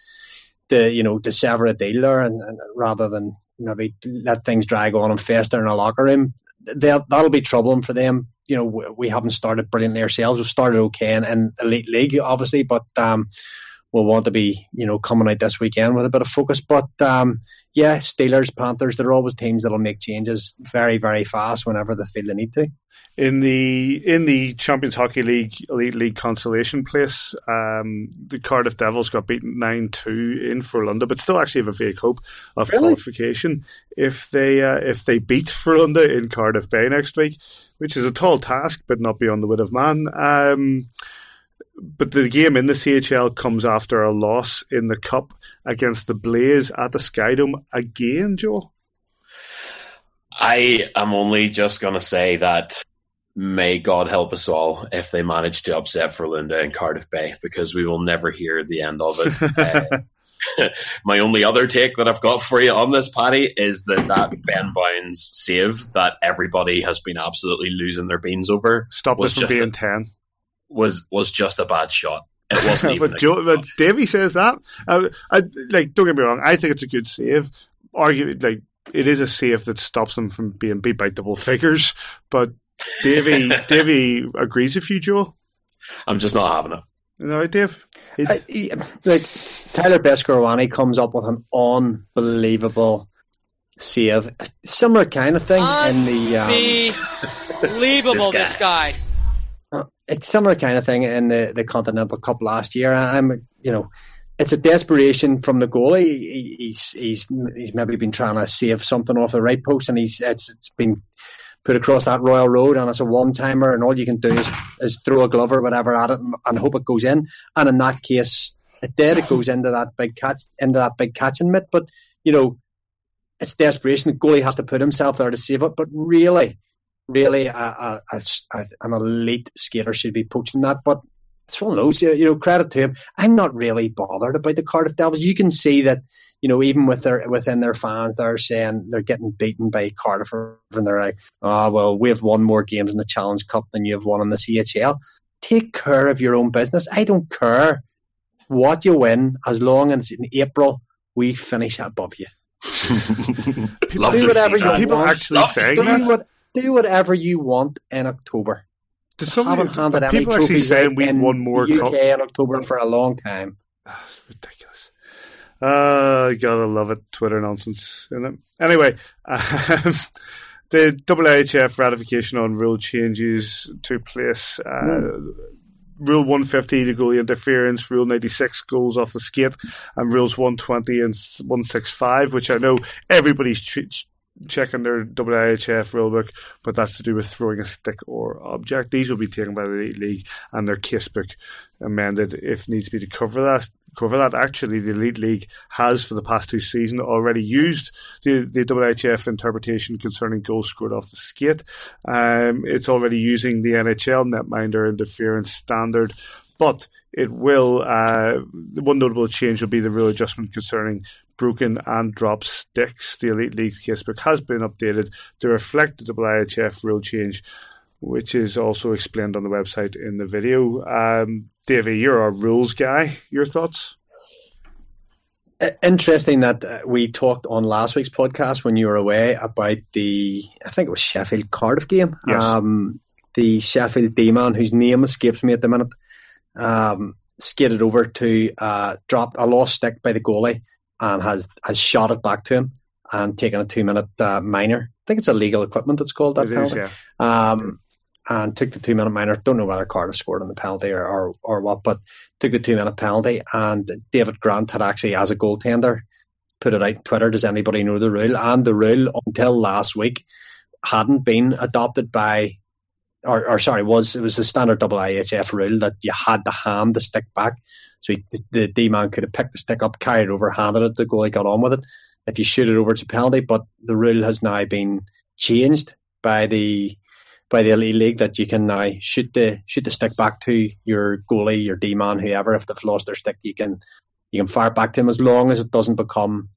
B: to you know to sever a deal there, and, and rather than maybe let things drag on and fester in a locker room, that'll be troubling for them. You know, we haven't started brilliantly ourselves. We've started okay in, in elite league, obviously, but um, we'll want to be you know coming out this weekend with a bit of focus. But um, yeah, Steelers, Panthers, they're always teams that'll make changes very, very fast whenever they feel they need to
A: in the in the Champions Hockey League Elite League consolation place, um, the Cardiff Devils got beaten nine two in Frölunda, but still actually have a vague hope of really? qualification if they uh, if they beat Frölunda in Cardiff Bay next week, which is a tall task, but not beyond the wit of man. Um, but the game in the CHL comes after a loss in the Cup against the Blaze at the Skydome again, Joel.
C: I am only just going to say that may God help us all if they manage to upset Frölunda and Cardiff Bay because we will never hear the end of it. uh, my only other take that I've got for you on this, Paddy, is that that Ben Bowns save that everybody has been absolutely losing their beans over.
A: Stop this from being a, ten.
C: Was was just a bad shot. It wasn't
A: but, Joe, but Davey says that. Uh, I, like, don't get me wrong. I think it's a good save. Argue like it is a save that stops them from being beat by double figures, but Davey, Davey agrees with you, Joe.
C: I'm just not having it.
A: No, Dave.
B: Uh, like Tyler Beskorowany comes up with an unbelievable save, similar kind of thing in the
K: um, unbelievable. this, this guy.
B: It's similar kind of thing in the, the Continental Cup last year. I'm, you know, it's a desperation from the goalie. He, he's he's he's maybe been trying to save something off the right post, and he's it's it's been put across that Royal Road and it's a one timer and all you can do is, is throw a glove or whatever at it and, and, hope it goes in. And in that case, it did. It goes into that big catch into that big catching mitt. But you know, it's desperation. The goalie has to put himself there to save it. But really, really, a, a, a, an elite skater should be poaching that. But it's one of those. You know, credit to him. I'm not really bothered about the Cardiff Devils. You can see that you know, even with their within their fans, they're saying they're getting beaten by Cardiff, and they're like, "Oh well, we have won more games in the Challenge Cup than you have won in the CHL." Take care of your own business. I don't care what you win, as long as in April we finish above you.
A: people do whatever you people want. actually Love saying
B: do
A: that. What,
B: do whatever you want in October.
A: Somebody, haven't handed people actually saying we won more
B: UK cup? in October for a long time.
A: Oh, ridiculous. Uh, gotta love it. Twitter nonsense, isn't it? Anyway, um, the IIHF ratification on rule changes took place. Uh, mm. Rule 150, the goalie interference, Rule 96, goals off the skate, and Rules 120 and 165, which I know everybody's checking their IIHF rulebook, but that's to do with throwing a stick or object. These will be taken by the Elite League and their casebook amended if needs be to cover that. Cover that. Actually, the Elite League has for the past two seasons already used the the IIHF interpretation concerning goals scored off the skate. Um, it's already using the NHL netminder interference standard, but it will. Uh, one notable change will be the rule adjustment concerning broken and dropped sticks. The Elite League casebook has been updated to reflect the IIHF rule change, which is also explained on the website in the video. Um, Davey, you're our rules guy. Your thoughts?
B: Interesting that uh, we talked on last week's podcast when you were away about the, I think it was Sheffield Cardiff game.
A: Yes.
B: Um, the Sheffield D man, whose name escapes me at the minute, um, skated over to uh, drop a lost stick by the goalie and has has shot it back to him and taken a two minute uh, minor. I think it's illegal equipment. It's called that
A: It
B: penalty.
A: is, yeah.
B: Um, and took the two minute minor. Don't know whether Cardiff scored on the penalty or, or, or what, but took the two minute penalty. And David Grant had actually, as a goaltender, put it out on Twitter. Does anybody know the rule? And the rule until last week hadn't been adopted by, or, or sorry, was it was the standard IIHF rule that you had to hand the stick back. So he, the, D man could have picked the stick up, carried it over, handed it. The goalie got on with it. If you shoot it over, it's a penalty. But the rule has now been changed by the by the Elite League that you can now shoot the shoot the stick back to your goalie, your D man, whoever. If they've lost their stick, you can you can fire back to him as long as it doesn't become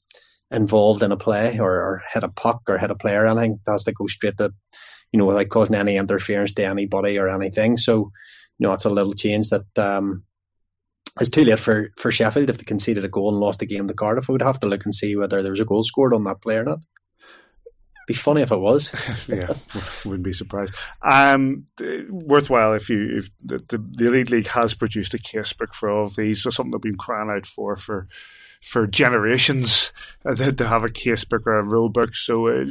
B: involved in a play or, or hit a puck or hit a player or anything. It has to go straight to you know without causing any interference to anybody or anything. So you know it's a little change that um, is too late for for Sheffield if they conceded a goal and lost the game to Cardiff. We would have to look and see whether there was a goal scored on that play or not. Be funny if it was.
A: yeah, wouldn't be surprised. Um, worthwhile if you if the, the, the Elite League has produced a case book for all of these, so something that we've been crying out for for for generations uh, to, to have a casebook or a rule book. So uh,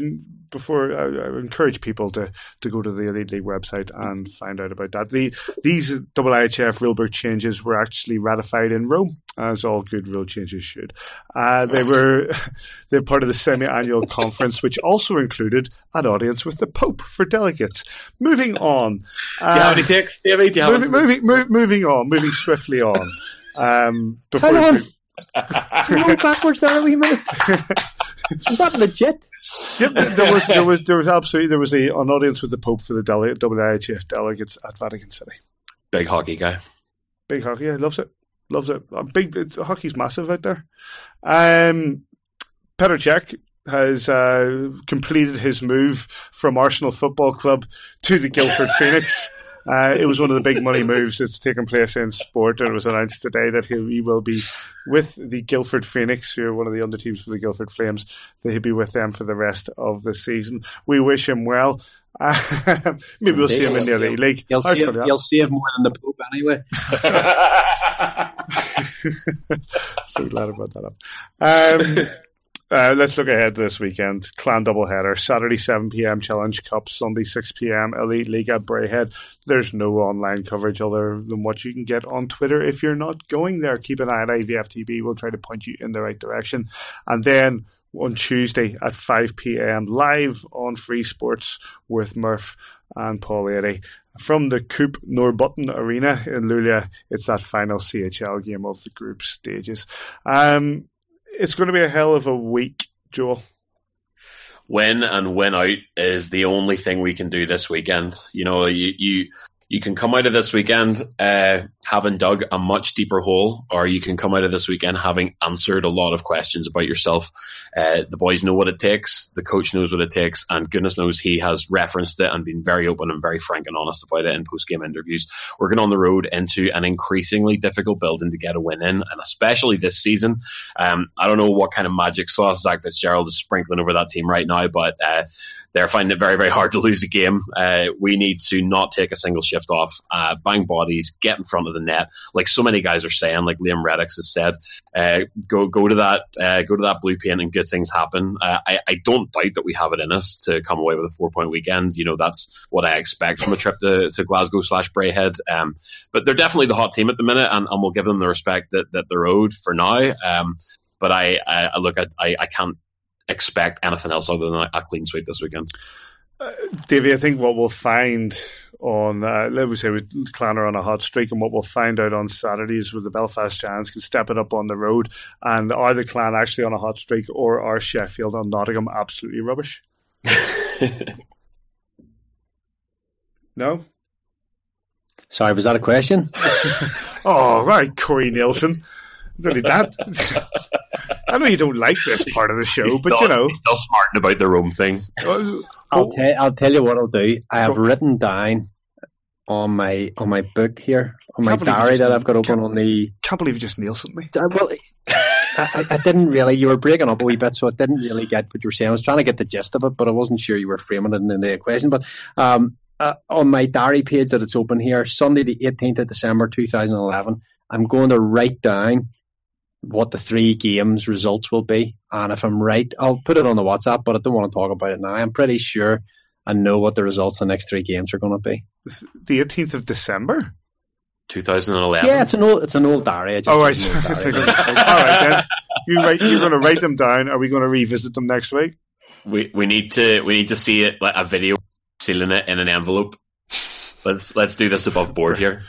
A: before I, I encourage people to to go to the Elite League website and find out about that. The these IIHF rulebook changes were actually ratified in Rome, as all good rule changes should. Uh, they were they're part of the semi-annual conference, which also included an audience with the Pope for delegates. Moving on,
C: Do you have any takes, Davey? Do you have
A: moving, moving, mo- moving on, moving swiftly on. Um, before
B: Hang on.
A: we-
B: Going backwards there a wee minute. Is that legit?
A: Yep, there was there was there was absolutely there was a, an audience with the Pope for the dele- WIHF delegates at Vatican City.
C: Big hockey guy.
A: Big hockey, yeah, loves it, loves it. Big it's, hockey's massive out there. Um, Petr Cech has uh, completed his move from Arsenal Football Club to the Guildford Phoenix. Uh, it was one of the big money moves that's taken place in sport, and it was announced today that he, he will be with the Guildford Phoenix, who are one of the under teams for the Guildford Flames. That he'll be with them for the rest of the season. We wish him well. maybe we'll see him in the Elite League.
B: He'll see,
A: him, that.
B: he'll save more than the Pope anyway.
A: so glad I brought that up. Um, uh, let's look ahead to this weekend. Clan doubleheader. Saturday 7 p.m. Challenge Cup. Sunday 6 p.m. Elite League at Braehead. There's no online coverage other than what you can get on Twitter if you're not going there. Keep an eye on IVFTB. We'll try to point you in the right direction. And then on Tuesday at 5 p.m. live on Free Sports with Murph and Paul Eadie. From the Coop Norrbotten Arena in Luleå, it's that final CHL game of the group stages. Um, it's going to be a hell of a week, Joel.
C: win and win out is the only thing we can do this weekend. You know, you you you can come out of this weekend uh, having dug a much deeper hole, or you can come out of this weekend having answered a lot of questions about yourself. Uh, the boys know what it takes, the coach knows what it takes, and goodness knows he has referenced it and been very open and very frank and honest about it in post game interviews. We're going on the road into an increasingly difficult building to get a win in, and especially this season. Um, I don't know what kind of magic sauce Zach Fitzgerald is sprinkling over that team right now, but uh, they're finding it very, very hard to lose a game. Uh, we need to not take a single shift off, uh, bang bodies, get in front of the net, like so many guys are saying, like Liam Reddox has said. Uh, go go to that uh, go to that blue paint and good things happen. Uh, I, I don't doubt that we have it in us to come away with a four point weekend. You know that's what I expect from a trip to, to Glasgow slash Braehead. Um, but they're definitely the hot team at the minute, and, and we'll give them the respect that, that they're owed for now. Um, but I, I, look I, I can't expect anything else other than a clean sweep this weekend.
A: Uh, Davey, I think what we'll find on, uh, let me say, with Clanner on a hot streak, and what we'll find out on Saturdays with the Belfast Giants can step it up on the road. And are the Clan actually on a hot streak, or are Sheffield and Nottingham absolutely rubbish? no?
B: Sorry, was that a question?
A: oh, right, Corey Neilson. Only that. I know you don't like this part of the show,
C: He's
A: but
C: still,
A: you know,
C: he's still smarting about their own thing.
B: I'll tell I'll tell you what I'll do. I have written down on my on my book here on my
A: Can't believe you
B: diary that I've got open on the.
A: Can't believe you just Neilson me.
B: Uh, Well, I, I didn't really. You were breaking up a wee bit, so I didn't really get what you were saying. I was trying to get the gist of it, but I wasn't sure you were framing it in the equation. But um, uh, on my diary page that it's open here, Sunday the 18th of December 2011, I'm going to write down what the three games results will be. And if I'm right, I'll put it on the WhatsApp, but I don't want to talk about it now. I'm pretty sure I know what the results of the next three games are going to be.
A: The 18th of December?
C: 2011.
B: Yeah, it's an old, it's an old diary. I just
A: Oh, right.
B: use old
A: Sorry.
B: diary.
A: All right, then. You write, you're going to write them down. Are we going to revisit them next week?
C: We we need to we need to see it like a video sealing it in an envelope. Let's let's do this above board here.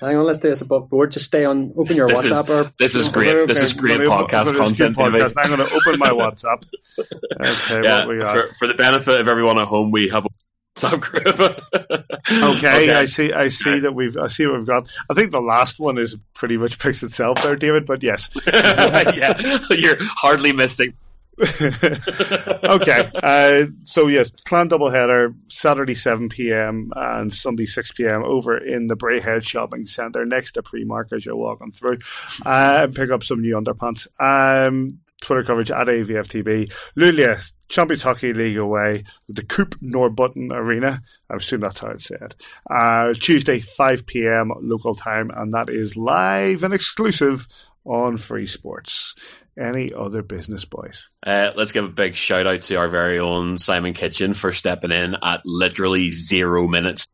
B: Hang on, let's do this above board. Just stay on, open your
C: This is-
B: WhatsApp or
C: this is great.
A: Okay,
C: This is great
A: gonna open-
C: podcast
A: I'm gonna do
C: content. David.
A: podcast. I'm going to open my WhatsApp. Okay,
C: yeah,
A: what we got?
C: for, for the benefit of everyone at home, we have a WhatsApp group.
A: Okay, I see. I see that we've. I see what we've got. I think the last one is pretty much picks itself there, David. But yes,
C: yeah, you're hardly missing.
A: okay. Uh, so yes, clan doubleheader Saturday seven p.m. and Sunday six p.m. over in the Braehead Shopping Centre next to Primark as you're walking through, uh, and pick up some new underpants. Um, Twitter coverage at AVFTB. Luleå, Champions Hockey League away, the Coop Norrbotten Arena. I assume that's how it's said. Uh, Tuesday, 5 p.m. local time, and that is live and exclusive on Free Sports. Any other business, boys?
C: Uh, let's give a big shout out to our very own Simon Kitchen for stepping in at literally zero minutes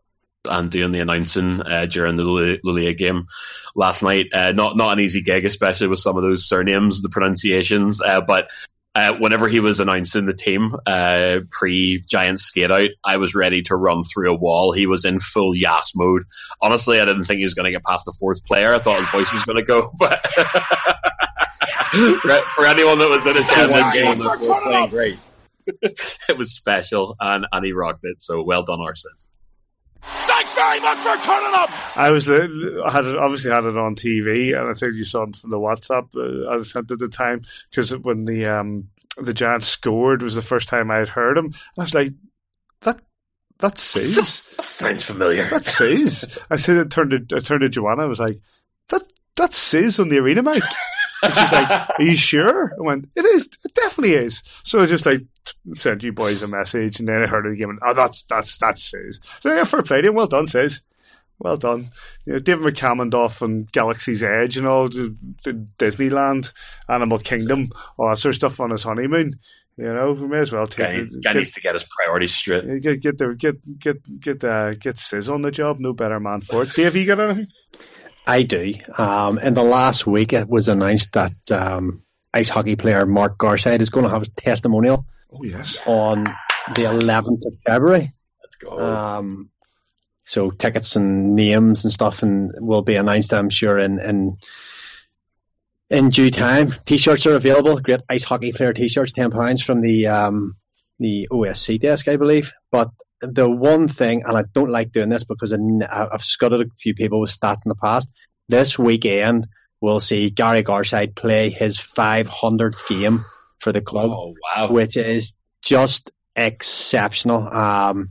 C: and doing the announcing uh, during the Lul- Luleå game last night. Uh, not not an easy gig, especially with some of those surnames, the pronunciations. Uh, but uh, whenever he was announcing the team uh, pre Giants skate out, I was ready to run through a wall. He was in full yas mode. Honestly, I didn't think he was going to get past the fourth player. I thought his voice was going to go, but. for, for anyone that was in attendance,
D: game, we're playing great.
C: it was special, and, and he rocked it. So well done, Arses.
L: Thanks very much for turning up.
A: I was uh, I had it, obviously had it on TV, and I think you saw it from the WhatsApp uh, I sent at the time because when the um, the Giants scored was the first time I had heard him. I was like, that that's Sis.
C: That sounds familiar.
A: That Sis. I said I turned to I turned to Joanna. I was like, that that's Sis on the arena mic. And she's like, "Are you sure?" I went, "It is. It definitely is." So I just like sent you boys a message, and then I heard it again. And, oh, that's that's that's Sis. So yeah, fair play to him. Well done, Sis. Well done. You know, David McCammond off on Galaxy's Edge and all, the, the Disneyland, Animal Kingdom, all that sort of stuff on his honeymoon. You know, we may as well take
C: Guy,
A: it.
C: guy
A: get-
C: needs to get his priorities straight.
A: Get get the get get get uh, get Sis on the job. No better man for it. Dave, you got anything?
B: I do. Um, in the last week, it was announced that um, ice hockey player Mark Garside is going to have his testimonial
A: Oh yes.
B: on the 11th of February.
C: Let's go.
B: Um, so tickets and names and stuff and will be announced, I'm sure, in in in due time. T-shirts are available. Great ice hockey player T-shirts, ten pounds from the um, the OSC desk, I believe. But the one thing, and I don't like doing this because I've scudded a few people with stats in the past. This weekend, we'll see Gary Garside play his 500th game for the club
C: Oh wow!
B: which is just exceptional. Um,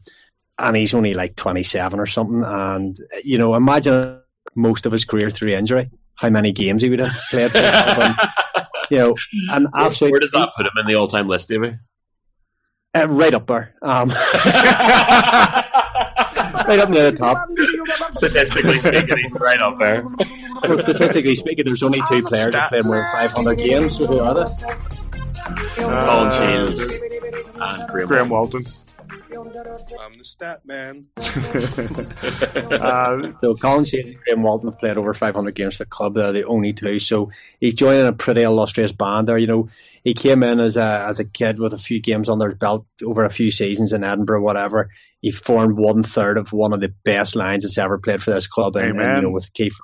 B: and he's only like 27 or something. And, you know, imagine most of his career through injury, how many games he would have played for. And, you know, an
C: Where,
B: absolute.
C: where does that put him in the all-time list, Davey?
B: Uh, right up there. Um, right up near the top.
C: Statistically speaking, he's right up there.
B: Well, statistically speaking, there's only two players that played more than 500 games. So who are they?
C: Colin Shields and Graham.
A: Graham Walton.
M: I'm the stat man.
B: uh, so Colin Shields and Graham Walton have played over 500 games for the club. They're the only two. So he's joining a pretty illustrious band there. You know, he came in as a as a kid with a few games under his belt over a few seasons in Edinburgh, whatever. He formed one third of one of the best lines that's ever played for this club. And, and you know, with Keith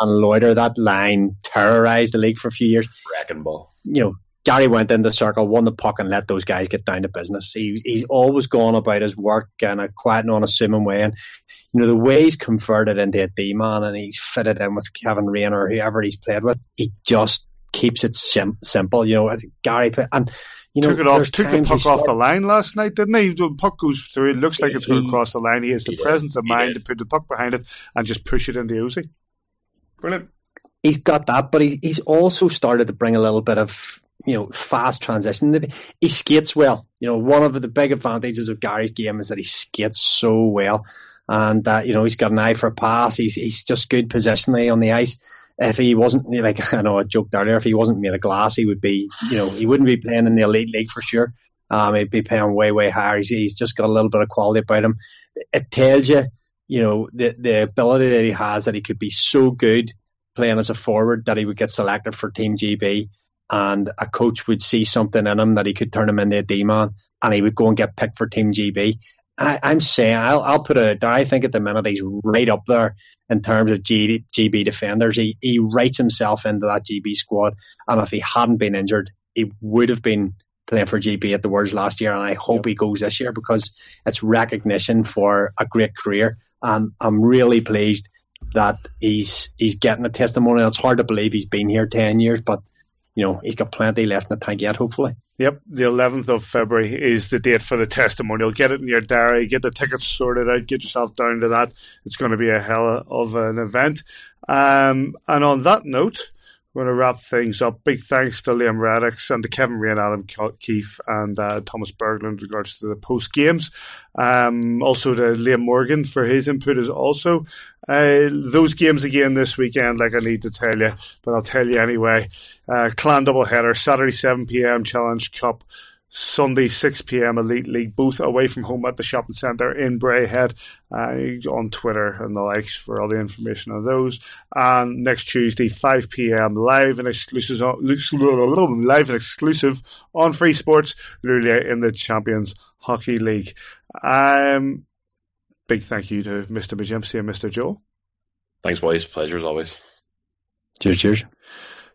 B: and Loiter, that line terrorised the league for a few years.
C: Wrecking ball.
B: You know, Gary went in the circle, won the puck, and let those guys get down to business. He, he's always gone about his work in a quiet and unassuming way. And, you know, the way he's converted into a D man and he's fitted in with Kevin Raine or whoever he's played with, he just keeps it sim- simple. You know, I think Gary, and, you know,
A: took it off, took the puck off the line last night, didn't he? The puck goes through, it looks like it's going to cross the line. He has the presence of mind to put the puck behind it and just push it into Uzi. Brilliant.
B: He's got that, but he, he's also started to bring a little bit of you know, fast transition. He skates well. You know, one of the big advantages of Gary's game is that he skates so well, and uh, you know he's got an eye for a pass. He's he's just good positionally on the ice. If he wasn't like I know I joked earlier, if he wasn't made of glass, he would be. You know, he wouldn't be playing in the elite league for sure. Um, he'd be playing way way higher. He's, he's just got a little bit of quality about him. It tells you, you know, the the ability that he has that he could be so good playing as a forward that he would get selected for Team GB and a coach would see something in him that he could turn him into a D man and he would go and get picked for Team GB. I, am saying I'll, I'll put it there. I think at the minute he's right up there in terms of G, GB defenders. He he writes himself into that GB squad, and if he hadn't been injured, he would have been playing for GB at the Worlds last year. And I hope yep. he goes this year because it's recognition for a great career. And I'm really pleased that he's he's getting a testimonial. It's hard to believe he's been here ten years, but you know, he's got plenty left in the tank yet, hopefully.
A: Yep, the 11th of February is the date for the testimonial. Get it in your diary, get the tickets sorted out, get yourself down to that. It's going to be a hell of an event. Um, and on that note, we're going to wrap things up. Big thanks to Liam Reddox and to Kevin Raine and Adam Keefe and uh, Thomas Berglund in regards to the post games. Um, also to Liam Morgan for his input as also. Uh, those games again this weekend, like I need to tell you, but I'll tell you anyway. Uh, Clan double header, Saturday 7 p.m. Challenge Cup. Sunday, 6 p.m. Elite League, both away from home at the shopping centre in Braehead, uh, on Twitter and the likes for all the information on those. And next Tuesday, 5 p.m. live and exclusive, live and exclusive on Free Sports, Luleå in the Champions Hockey League. Um, big thank you to Mr. McGimsey and Mr. Joe.
C: Thanks, boys. Pleasure as always.
B: Cheers, cheers.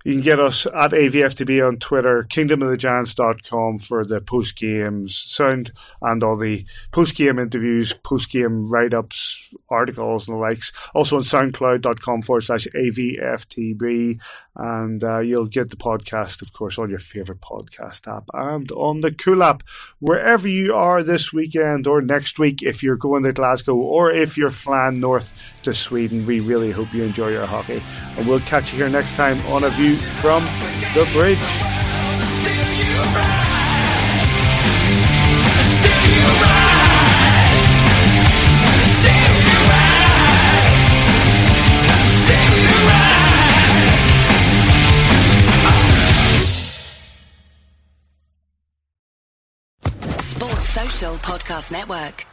A: You can get us at AVFTB on Twitter, kingdomofthegiants.com for the post games sound and all the post game interviews, post game write ups, articles, and the likes. Also on soundcloud.com forward slash AVFTB. And uh, you'll get the podcast, of course, on your favorite podcast app and on the Cool app. Wherever you are this weekend or next week, if you're going to Glasgow or if you're flying north to Sweden, we really hope you enjoy your hockey. And we'll catch you here next time on A View from the bridge.
N: Sports Social Podcast Network.